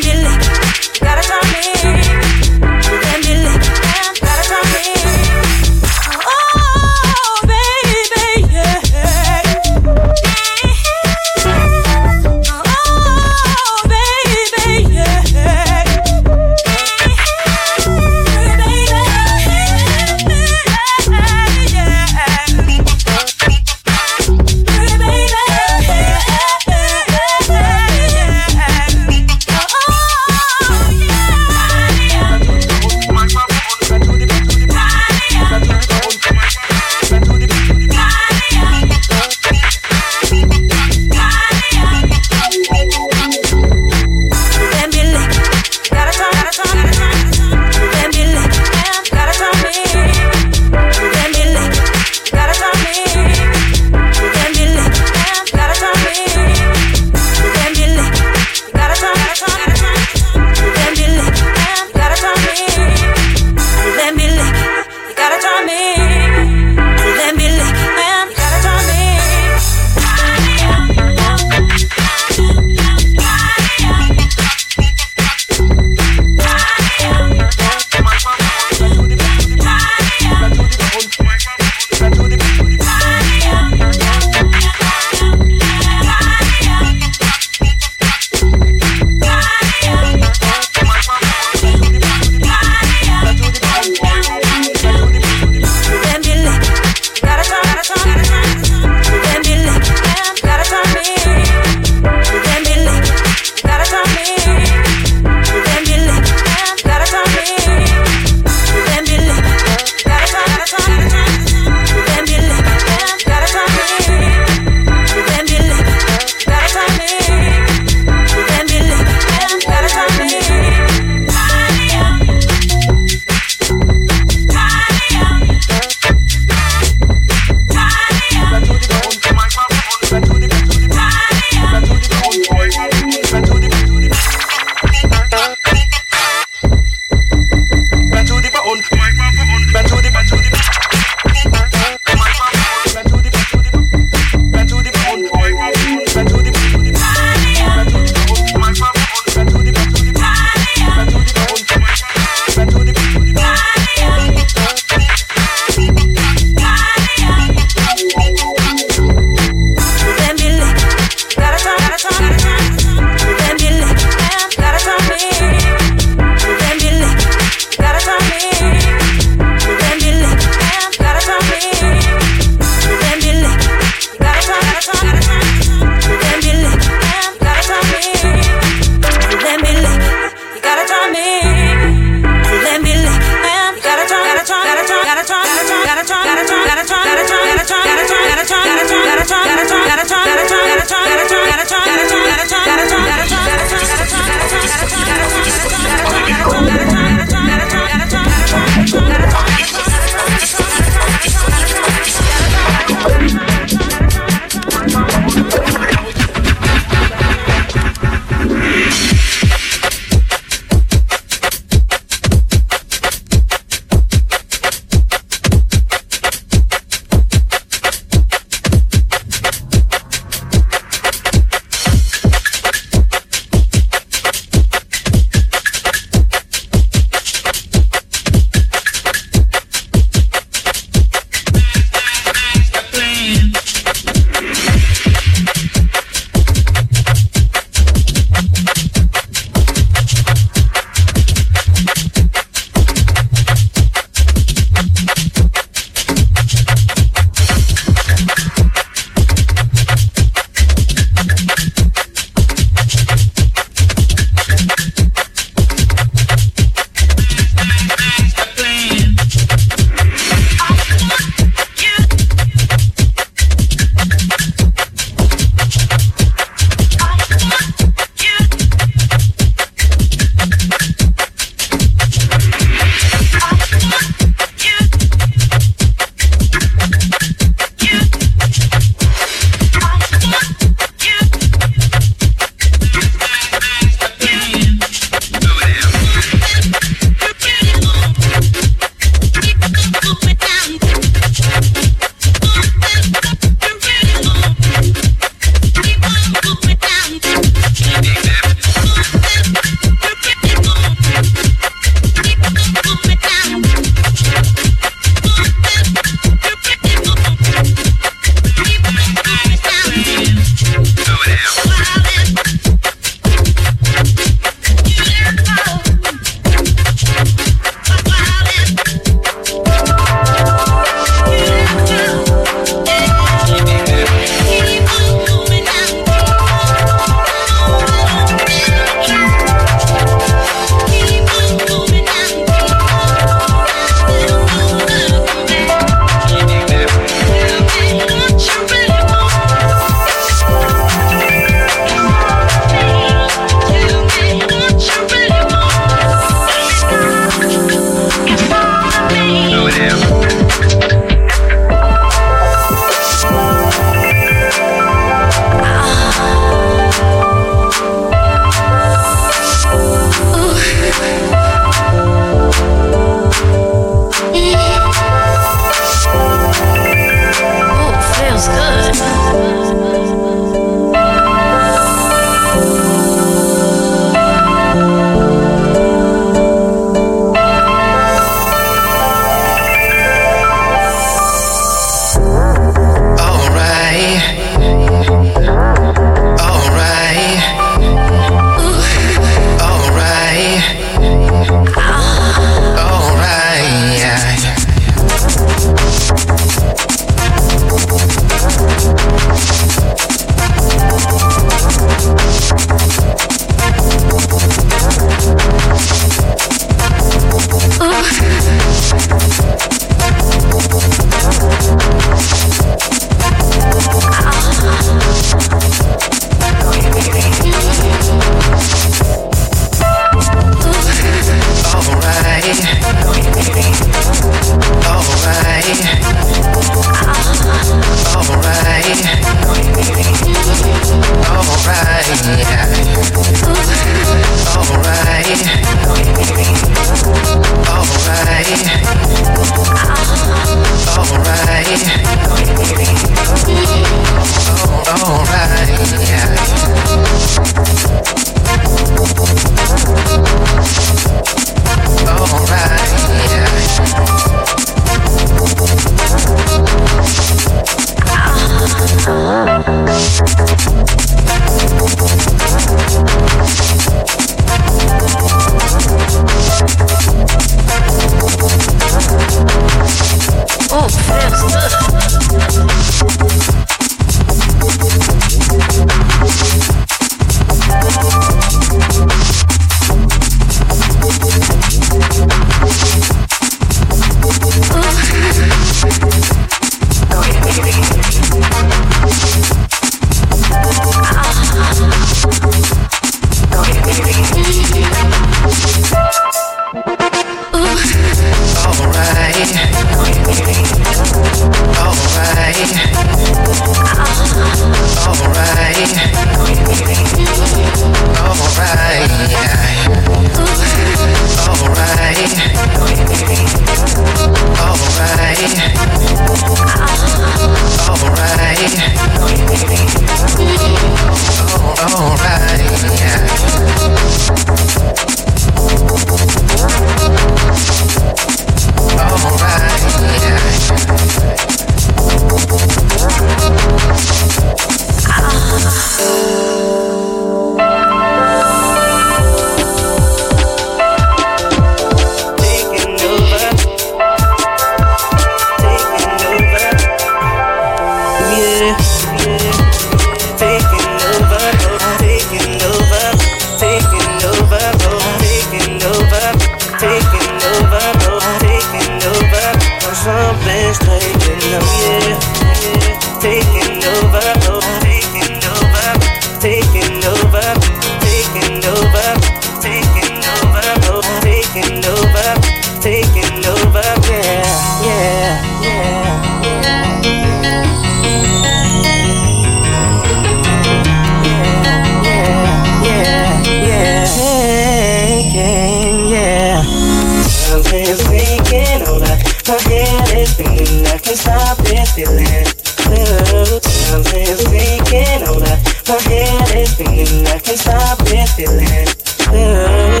Something's taking over. My head is spinning. I can't stop this feeling. Ooh,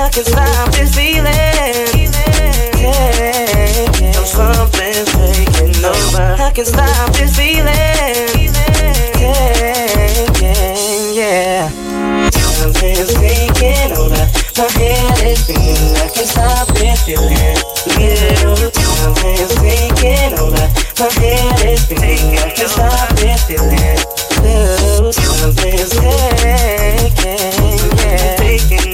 I can't stop this feeling. Yeah, yeah. Something's taking over. I can't stop this feeling. Yeah, yeah something's taking over. My head is spinning, I can't stop this feeling. Little something's taking over. My head is spinning, I can't stop this feeling. Little something's taking, yeah.